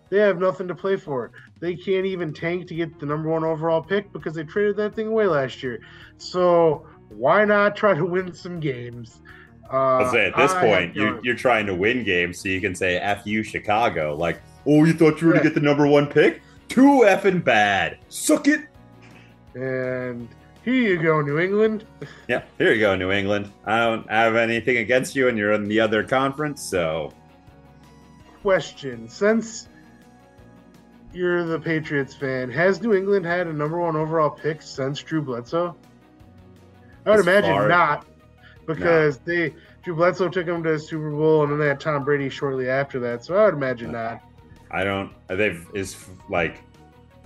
they have nothing to play for. They can't even tank to get the number one overall pick because they traded that thing away last year. So why not try to win some games? Uh, I'll say at this I point, you, you're trying to win games so you can say F you, Chicago. Like, oh, you thought you were to get the number one pick? Too effing bad. Suck it. And here you go, New England. Yeah, here you go, New England. I don't have anything against you, and you're in the other conference, so Question: Since you're the Patriots fan, has New England had a number one overall pick since Drew Bledsoe? I would As imagine far- not, because they Drew Bledsoe took them to the Super Bowl, and then they had Tom Brady shortly after that. So I would imagine not. I don't. They've is like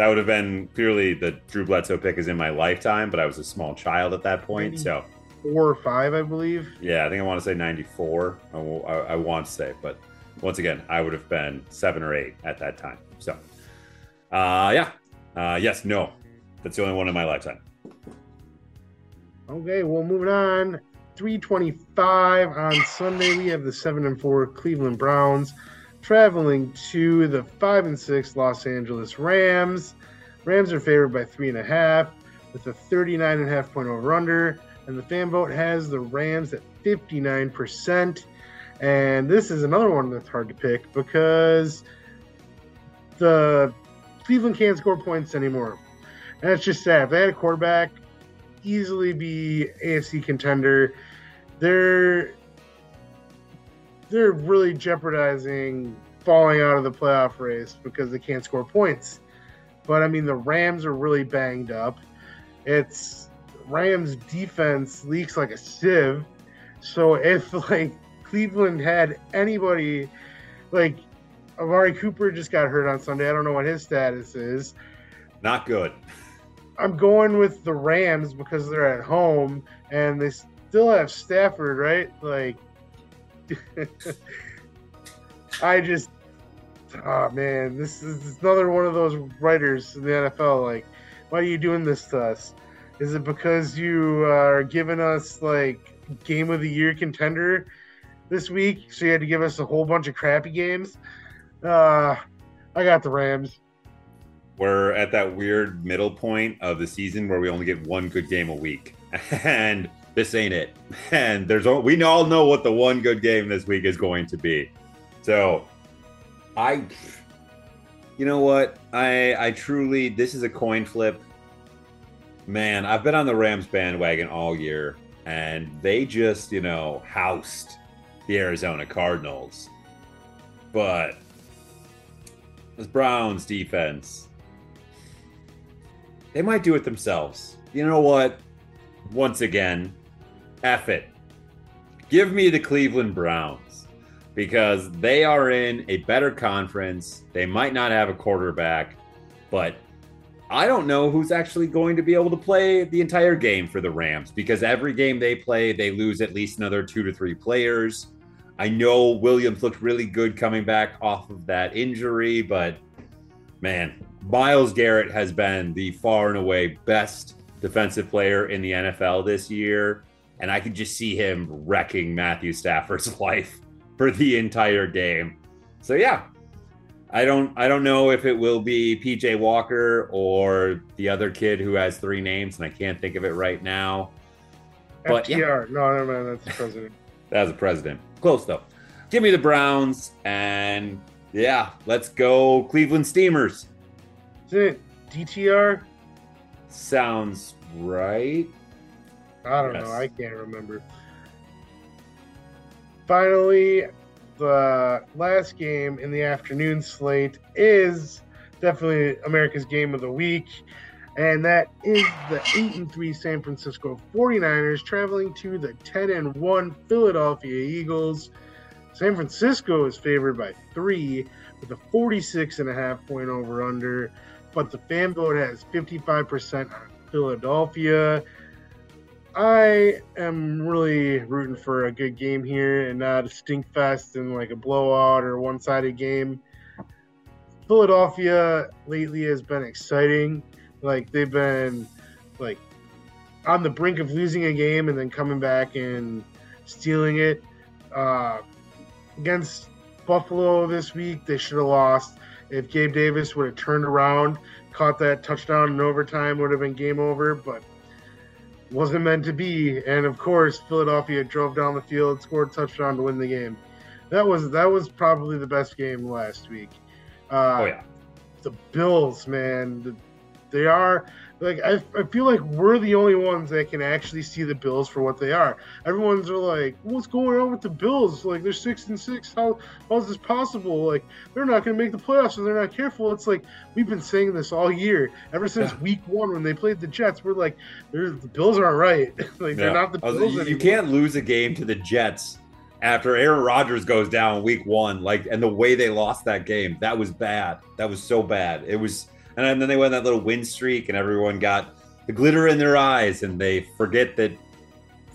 that would have been clearly the Drew Bledsoe pick is in my lifetime, but I was a small child at that point. So Four or five, I believe. yeah, I think I want to say 94. I, I, I want to say, but once again, I would have been seven or eight at that time. So, uh, yeah, uh, yes, no, that's the only one in my lifetime. Okay, well, moving on. 325 on Sunday, we have the 7 and 4 Cleveland Browns traveling to the 5 and 6 Los Angeles Rams. Rams are favored by 3.5 with a 39.5 point over under, and the fan vote has the Rams at 59%. And this is another one that's hard to pick because the Cleveland can't score points anymore. And it's just sad. If they had a quarterback, easily be AFC contender. They're they're really jeopardizing falling out of the playoff race because they can't score points. But I mean, the Rams are really banged up. It's Rams defense leaks like a sieve. So if like Cleveland had anybody like Amari Cooper just got hurt on Sunday. I don't know what his status is. Not good. I'm going with the Rams because they're at home and they still have Stafford, right? Like, I just, oh man, this is another one of those writers in the NFL. Like, why are you doing this to us? Is it because you are giving us like game of the year contender this week? So you had to give us a whole bunch of crappy games? Uh, I got the Rams. We're at that weird middle point of the season where we only get one good game a week, and this ain't it. And there's we all know what the one good game this week is going to be. So, I, you know what, I I truly this is a coin flip. Man, I've been on the Rams bandwagon all year, and they just you know housed the Arizona Cardinals, but this Browns defense they might do it themselves. You know what? Once again, F it. Give me the Cleveland Browns because they are in a better conference. They might not have a quarterback, but I don't know who's actually going to be able to play the entire game for the Rams because every game they play, they lose at least another two to three players. I know Williams looked really good coming back off of that injury, but man, Myles Garrett has been the far and away best defensive player in the NFL this year. And I could just see him wrecking Matthew Stafford's life for the entire game. So yeah. I don't I don't know if it will be PJ Walker or the other kid who has three names and I can't think of it right now. But yeah. FDR. No, never mind. That's the president. As a president. Close though. Give me the Browns and yeah, let's go Cleveland Steamers. Isn't it DTR? Sounds right. I don't Yes. know. I can't remember. Finally, the last game in the afternoon slate is definitely America's game of the week. And that is the 8 and 3 San Francisco 49ers traveling to the 10 and 1 Philadelphia Eagles. San Francisco is favored by three with a 46 and a half point over under, but the fan vote has 55% on Philadelphia. I am really rooting for a good game here and not a stink fest and like a blowout or one sided game. Philadelphia lately has been exciting. Like they've been like on the brink of losing a game and then coming back and stealing it. Uh, against Buffalo this week, they should have lost. If Gabe Davis would have turned around, caught that touchdown in overtime, would have been game over, but wasn't meant to be. And of course, Philadelphia drove down the field, scored a touchdown to win the game. That was that was probably the best game last week. Uh, Oh yeah. the Bills, man, the, they are like I, I feel like we're the only ones that can actually see the Bills for what they are. Everyone's are like, what's going on with the Bills? Like they're six and six. How how is this possible? Like they're not going to make the playoffs and they're not careful. It's like we've been saying this all year, ever since Yeah. week one when they played the Jets. We're like, the Bills aren't right. like they're not the was- Bills you, anymore. you can't lose a game to the Jets after Aaron Rodgers goes down week one. Like, and the way they lost that game, that was bad. That was so bad. It was. And then they went that little win streak, and everyone got the glitter in their eyes, and they forget that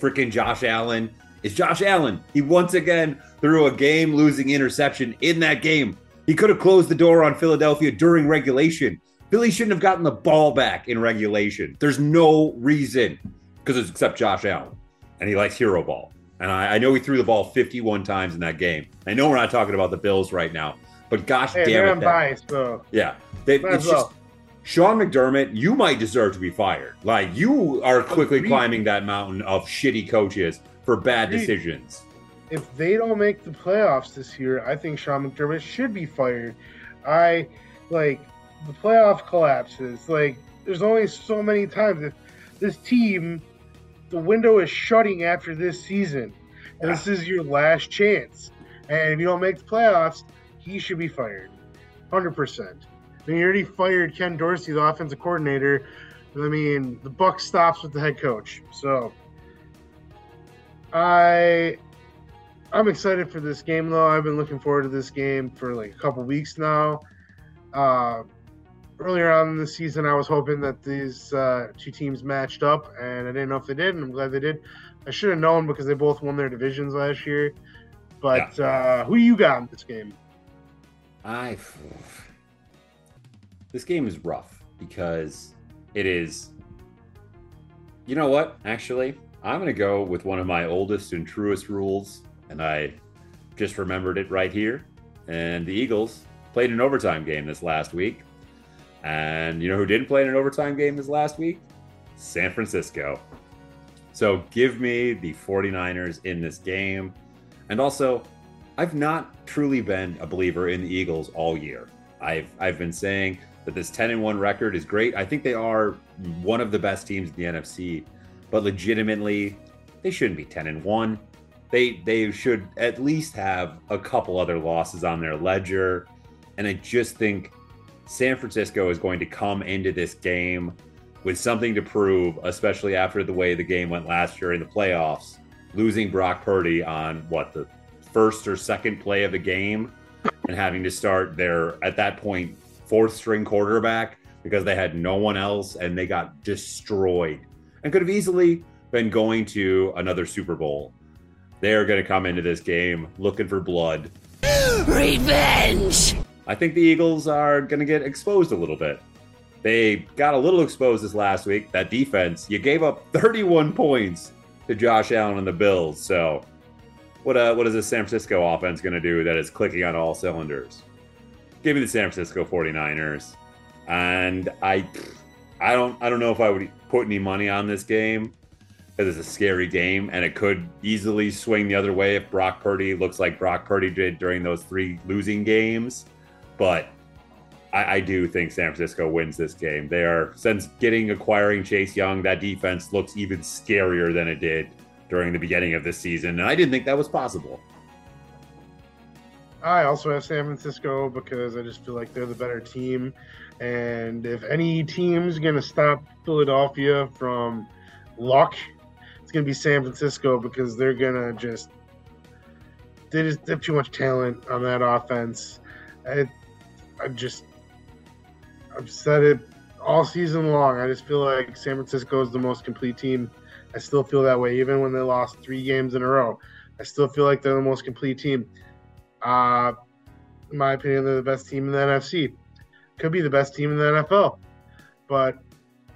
freaking Josh Allen is Josh Allen. He once again threw a game losing interception in that game. He could have closed the door on Philadelphia during regulation. Philly shouldn't have gotten the ball back in regulation. There's no reason because it's except Josh Allen, and he likes hero ball. And I, I know he threw the ball 51 times in that game. I know we're not talking about the Bills right now, but gosh Hey, damn it, that- though. yeah, Might as it's just. Sean McDermott. You might deserve to be fired. Like you are quickly Agreed. climbing that mountain of shitty coaches for bad Agreed. decisions. if they don't make the playoffs this year, I think Sean McDermott should be fired. I like the playoff collapses. Like there's only so many times if this team, the window is shutting after this season, and this is your last chance. And if you don't make the playoffs, he should be fired, hundred percent. I mean, you already fired Ken Dorsey, the offensive coordinator. I mean, the buck stops with the head coach. So, I I'm excited for this game though. I've been looking forward to this game for like a couple weeks now. Uh, earlier on in the season, I was hoping that these uh, two teams matched up, and I didn't know if they did, and I'm glad they did. I should have known because they both won their divisions last year. But uh, who you got in this game? I this game is rough because it is. You know what? Actually, I'm going to go with one of my oldest and truest rules, and I just remembered it right here. And the Eagles played an overtime game this last week. And you know who didn't play in an overtime game this last week? San Francisco. So give me the 49ers in this game. And also, I've not truly been a believer in the Eagles all year. I've I've been saying that this 10 and 1 record is great. I think they are one of the best teams in the NFC, but legitimately, they shouldn't be 10 and 1. They they should at least have a couple other losses on their ledger. And I just think San Francisco is going to come into this game with something to prove, especially after the way the game went last year in the playoffs, losing Brock Purdy on what the first or second play of the game and having to start their at that point fourth string quarterback because they had no one else and they got destroyed and could have easily been going to another Super Bowl. They are going to come into this game looking for blood. Revenge! I think the Eagles are going to get exposed a little bit. They got a little exposed this last week. That defense, you gave up 31 points to Josh Allen and the Bills. So, what uh, what is this San Francisco offense going to do that is clicking on all cylinders? Give me the San Francisco 49ers. And I I don't I don't know if I would put any money on this game because it's a scary game and it could easily swing the other way if Brock Purdy looks like Brock Purdy did during those three losing games. But I, I do think San Francisco wins this game. They are since getting acquiring Chase Young, that defense looks even scarier than it did during the beginning of this season, and I didn't think that was possible. I also have San Francisco because I just feel like they're the better team. And if any team's going to stop Philadelphia from luck, it's going to be San Francisco because they're going to just they just have too much talent on that offense. I, I just I've said it all season long. I just feel like San Francisco is the most complete team. I still feel that way, even when they lost three games in a row. I still feel like they're the most complete team. Uh, in my opinion, they're the best team in the NFC. Could be the best team in the NFL. But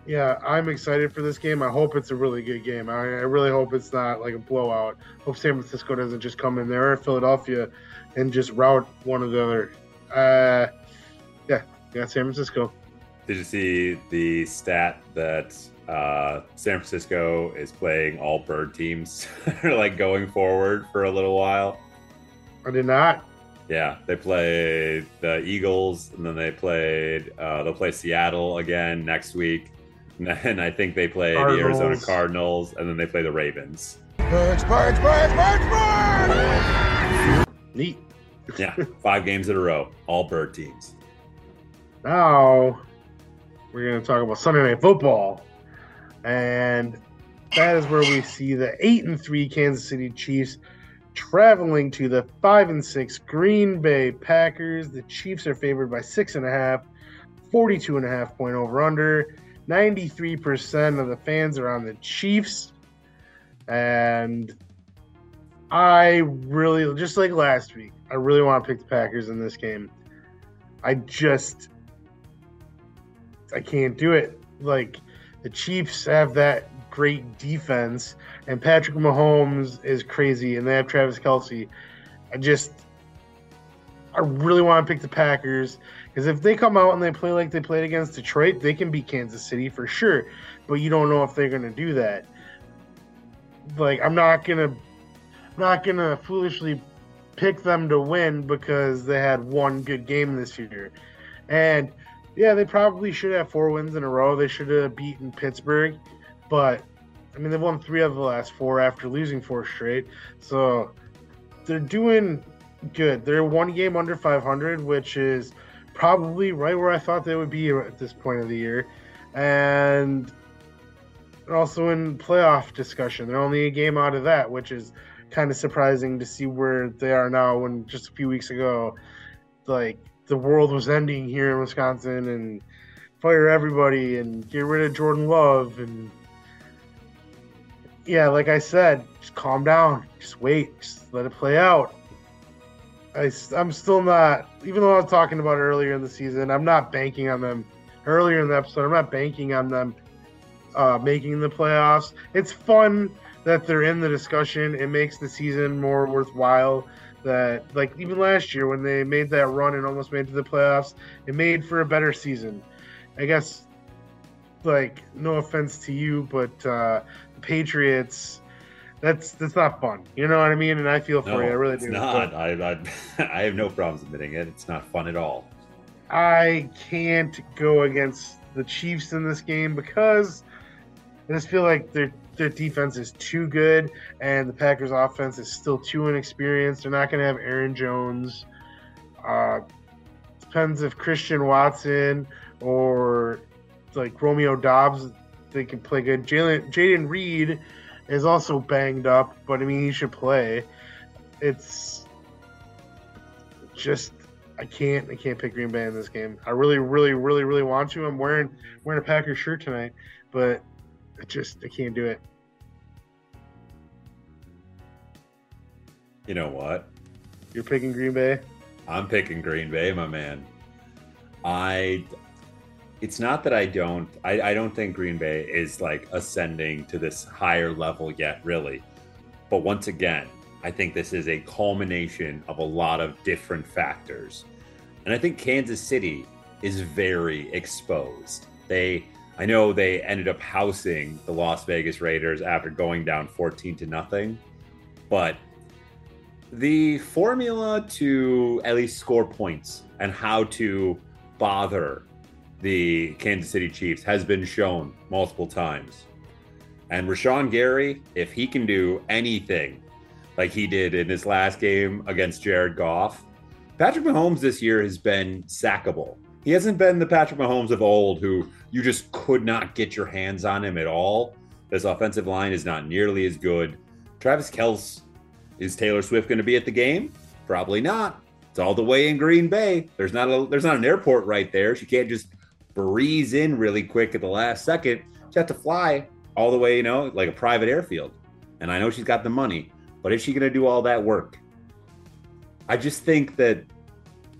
yeah, I'm excited for this game. I hope it's a really good game. I, I really hope it's not like a blowout. Hope San Francisco doesn't just come in there or Philadelphia and just rout one or the other. Uh, yeah, yeah, San Francisco. Did you see the stat that uh, San Francisco is playing all bird teams, like going forward for a little while? I did not. Yeah, they played the Eagles, and then they played. Uh, they'll play Seattle again next week, and then I think they play the Arizona Cardinals. Cardinals, and then they play the Ravens. Birds, birds, birds, birds, birds. Neat. Yeah, five games in a row, all bird teams. Now we're going to talk about Sunday Night Football, and that is where we see the eight and three Kansas City Chiefs traveling to the five and six Green Bay Packers. The Chiefs are favored by six and a half. 42 and a half point over under. 93% of the fans are on the Chiefs. And I really, just like last week, I really want to pick the Packers in this game. I just, I can't do it. Like, the Chiefs have that great defense, and Patrick Mahomes is crazy, and they have Travis Kelce. I just, I really want to pick the Packers because if they come out and they play like they played against Detroit, they can beat Kansas City for sure. But you don't know if they're going to do that. Like, I'm not gonna, I'm not gonna foolishly pick them to win because they had one good game this year, and yeah, they probably should have four wins in a row. They should have beaten Pittsburgh, but I mean, they've won three of the last four after losing four straight. So they're doing good. They're one game under 500, which is probably right where I thought they would be at this point of the year. And also in playoff discussion. They're only a game out of that, which is kind of surprising to see where they are now when just a few weeks ago, like the world was ending here in Wisconsin and fire everybody and get rid of Jordan Love and yeah, like I said, just calm down, just wait, just let it play out. I, I'm still not, even though I was talking about earlier in the season, I'm not banking on them. Earlier in the episode, I'm not banking on them uh, making the playoffs. It's fun that they're in the discussion. It makes the season more worthwhile. That like even last year when they made that run and almost made to the playoffs, it made for a better season. I guess, like no offense to you, but uh, Patriots. That's that's not fun. You know what I mean? And I feel for No, you. I really it's do. not. I, I, I have no problems admitting it. It's not fun at all. I can't go against the Chiefs in this game because I just feel like their their defense is too good and the Packers offense is still too inexperienced. They're not going to have Aaron Jones. Uh, depends if Christian Watson or like Romeo Doubs they can play good. Jalen Jayden Reed is also banged up, but I mean he should play. It's just I can't I can't pick Green Bay in this game. I really really really really want to. I'm wearing wearing a Packers shirt tonight, but I just I can't do it. You know what? You're picking Green Bay. I'm picking Green Bay, my man. I it's not that I don't I, I don't think Green Bay is like ascending to this higher level yet, really. But once again, I think this is a culmination of a lot of different factors. And I think Kansas City is very exposed. They I know they ended up housing the Las Vegas Raiders after going down 14 to nothing, but the formula to at least score points and how to bother the Kansas City Chiefs has been shown multiple times. And Rashan Gary, if he can do anything like he did in his last game against Jared Goff, Patrick Mahomes this year has been sackable. He hasn't been the Patrick Mahomes of old who you just could not get your hands on him at all. This offensive line is not nearly as good. Travis Kels is Taylor Swift going to be at the game? Probably not. It's all the way in Green Bay. There's not a there's not an airport right there. She can't just breeze in really quick at the last second. She has to fly all the way, you know, like a private airfield. And I know she's got the money, but is she going to do all that work? I just think that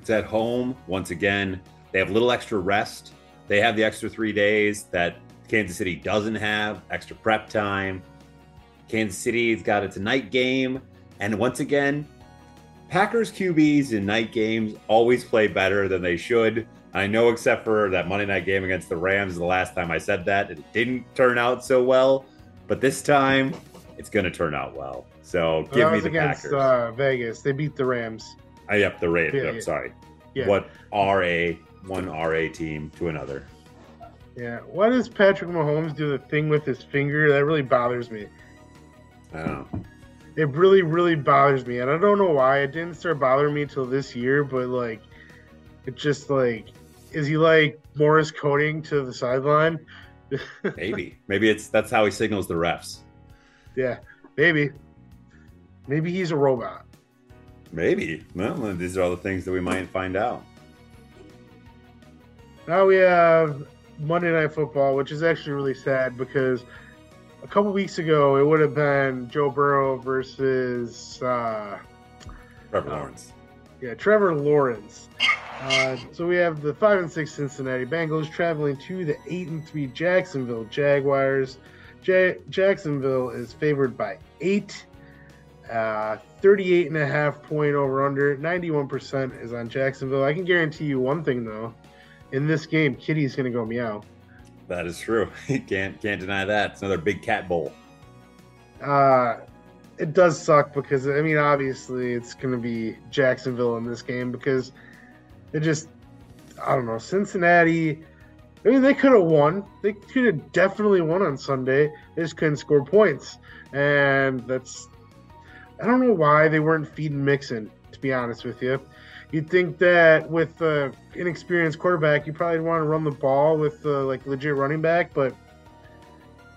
it's at home once again. They have little extra rest. They have the extra three days that Kansas City doesn't have, extra prep time. Kansas City's got its night game. And once again, Packers QBs in night games always play better than they should. I know, except for that Monday night game against the Rams, the last time I said that, it didn't turn out so well. But this time, it's going to turn out well. So give That me the against Packers. uh, Vegas. They beat the Rams. I yep, the Raiders. Yeah, I'm sorry. Yeah. What RA one RA team to another? Yeah. Why does Patrick Mahomes do the thing with his finger? That really bothers me. I don't know. It really, really bothers me, and I don't know why. It didn't start bothering me till this year, but like, it just like, is he like Morse coding to the sideline? Maybe. Maybe it's that's how he signals the refs. Yeah, maybe. Maybe he's a robot. Maybe. Well, these are all the things that we might find out. Now we have Monday Night Football, which is actually really sad because a couple weeks ago it would have been Joe Burrow versus uh, Trevor Lawrence. yeah Trevor Lawrence. Uh, so we have the five and six Cincinnati Bengals traveling to the eight and three Jacksonville Jaguars. Ja- Jacksonville is favored by eight. Uh, 38 and a half point over under 91% is on Jacksonville. I can guarantee you one thing though. In this game, Kitty's going to go meow. That is true. can't can't deny that. It's another big cat bowl. Uh, it does suck because I mean, obviously, it's going to be Jacksonville in this game because it just, I don't know, Cincinnati. I mean, they could have won. They could have definitely won on Sunday. They just couldn't score points, and that's. I don't know why they weren't feeding Mixon. To be honest with you, you'd think that with an inexperienced quarterback, you probably want to run the ball with like legit running back, but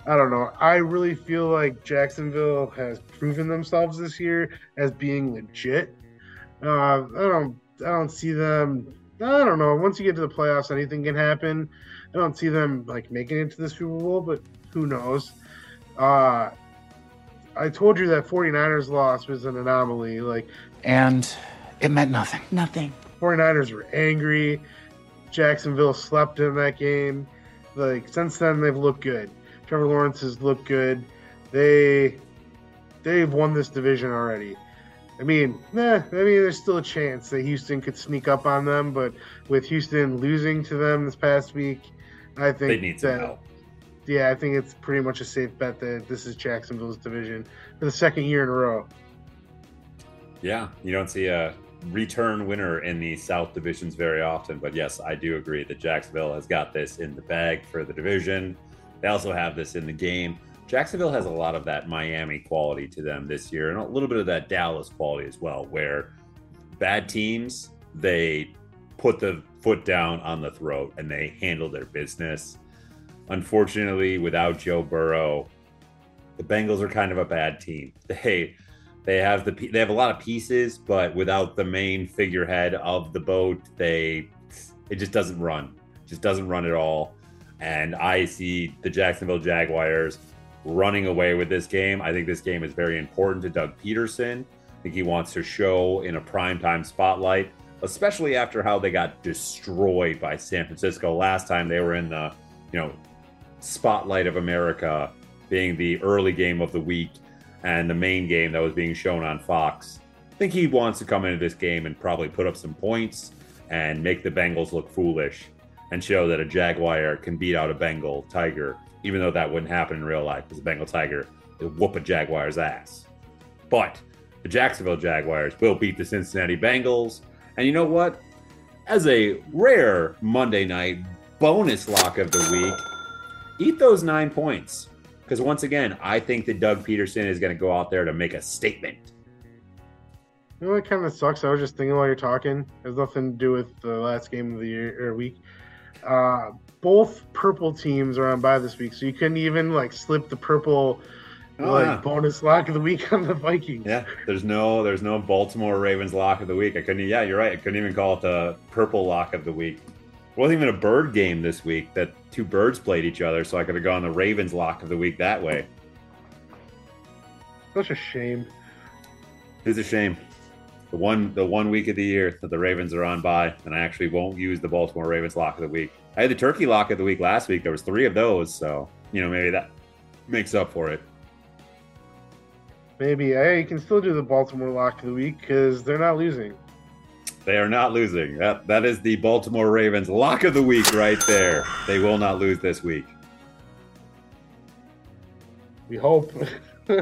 I don't know. I really feel like Jacksonville has proven themselves this year as being legit. Uh, I don't. I don't see them. I don't know. Once you get to the playoffs, anything can happen. I don't see them like making it to the Super Bowl, but who knows? Uh, I told you that 49ers loss was an anomaly. Like And it meant nothing. Nothing. 49ers were angry. Jacksonville slept in that game. Like since then, they've looked good. Trevor Lawrence has looked good. They they've won this division already. I mean, nah, I mean, there's still a chance that Houston could sneak up on them, but with Houston losing to them this past week, I think They need some that, help. Yeah, I think it's pretty much a safe bet that this is Jacksonville's division for the second year in a row. Yeah, you don't see a return winner in the South divisions very often, but yes, I do agree that Jacksonville has got this in the bag for the division. They also have this in the game. Jacksonville has a lot of that Miami quality to them this year, and a little bit of that Dallas quality as well, where bad teams they put the foot down on the throat and they handle their business. Unfortunately, without Joe Burrow, the Bengals are kind of a bad team. They they have the they have a lot of pieces, but without the main figurehead of the boat, they it just doesn't run. Just doesn't run at all. And I see the Jacksonville Jaguars running away with this game. I think this game is very important to Doug Pederson. I think he wants to show in a primetime spotlight, especially after how they got destroyed by San Francisco last time they were in the, you know, spotlight of America being the early game of the week and the main game that was being shown on Fox. I think he wants to come into this game and probably put up some points and make the Bengals look foolish and show that a Jaguar can beat out a Bengal Tiger, even though that wouldn't happen in real life because the Bengal Tiger would whoop a Jaguar's ass. But the Jacksonville Jaguars will beat the Cincinnati Bengals. And you know what? As a rare Monday night bonus lock of the week, eat those nine points. Because once again, I think that Doug Pederson is going to go out there to make a statement. You know what kind of sucks? I was just thinking while you're talking. It has nothing to do with the last game of the year or week. Uh, both purple teams are on bye this week, so you couldn't even like slip the purple Oh, like yeah. bonus lock of the week on the Vikings. Yeah, there's no there's no Baltimore Ravens lock of the week. I couldn't. Yeah, you're right. I couldn't even call it the purple lock of the week. It wasn't even a bird game this week. That two birds played each other, so I could have gone the Ravens lock of the week that way. Such a shame. It's a shame. The one the one week of the year that the Ravens are on bye, and I actually won't use the Baltimore Ravens lock of the week. I had the turkey lock of the week last week. There was three of those, so you know maybe that makes up for it. Maybe hey, you can still do the Baltimore lock of the week because they're not losing. They are not losing. That that is the Baltimore Ravens lock of the week right there. They will not lose this week. We hope.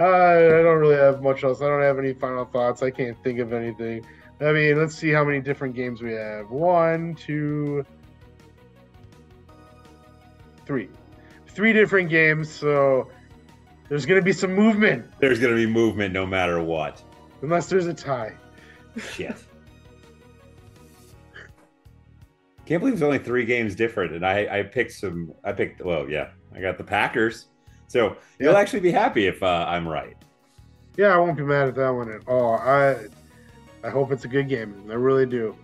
Uh, I don't really have much else. I don't have any final thoughts. I can't think of anything. I mean, let's see how many different games we have. One, two, three. Three different games, so there's going to be some movement There's going to be movement no matter what. unless there's a tie. Shit. Can't believe there's only three games different, and I I picked some. I picked well, yeah, I got the Packers. So you'll actually be happy if uh, I'm right. Yeah, I won't be mad at that one at all. I I hope it's a good game. I really do.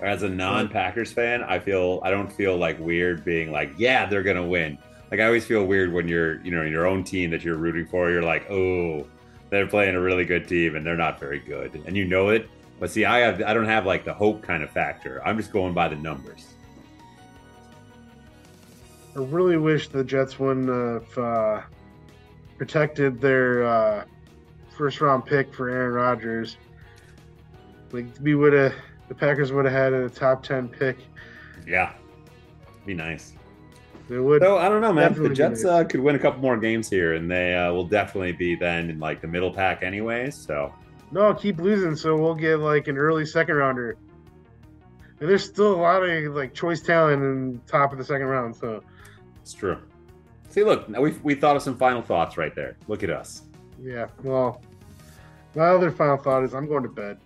As a non-Packers fan, I feel I don't feel like weird being like, yeah, they're gonna win. Like I always feel weird when you're, you know, in your own team that you're rooting for. You're like, oh, they're playing a really good team and they're not very good, and you know it. But see, I have I don't have like the hope kind of factor. I'm just going by the numbers. I really wish the Jets wouldn't have uh, protected their uh, first round pick for Aaron Rodgers. Like we would have, the Packers would have had a top ten pick. Yeah, be nice. They would. So I don't know, man. The Jets nice. uh, could win a couple more games here, and they uh, will definitely be then in like the middle pack, anyways. So No, keep losing, so we'll get like an early second rounder. And there's still a lot of like choice talent in top of the second round. So it's true. See, look, we we thought of some final thoughts right there. Look at us. yeah, well, my other final thought is I'm going to bed.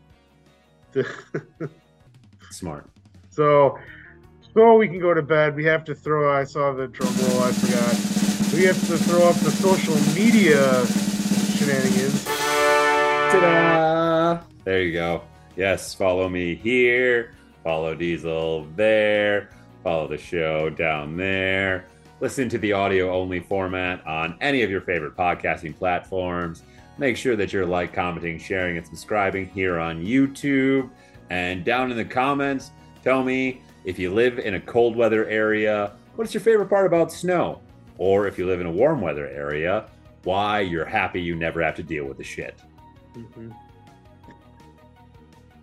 Smart. so, so we can go to bed. We have to throw. I saw the drum roll. I forgot. We have to throw up the social media shenanigans. Ta-da! There you go. Yes, follow me here. Follow Diesel there. Follow the show down there. Listen to the audio only format on any of your favorite podcasting platforms. Make sure that you're like, commenting, sharing, and subscribing here on YouTube. And down in the comments, tell me if you live in a cold weather area, what's your favorite part about snow? Or if you live in a warm weather area, why you're happy you never have to deal with the shit. Mhm.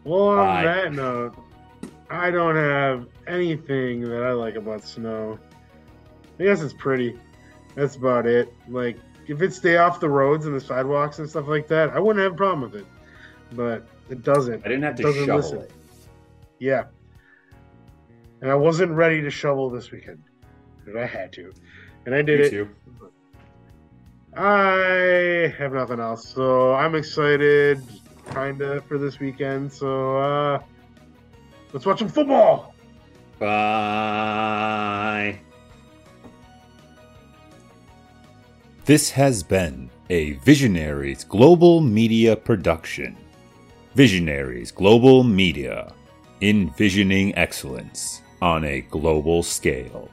Well, on Bye. that note, I don't have anything that I like about snow. I guess it's pretty. That's about it. Like, if it stay off the roads and the sidewalks and stuff like that, I wouldn't have a problem with it. But it doesn't. I didn't have It to doesn't shovel listen. it. Yeah. And I wasn't ready to shovel this weekend. But I had to. And I did Me it. too. I have nothing else. So I'm excited, kinda, for this weekend. So uh let's watch some football. Bye. This has been a Visionaries Global Media production. Visionaries Global Media, envisioning excellence on a global scale.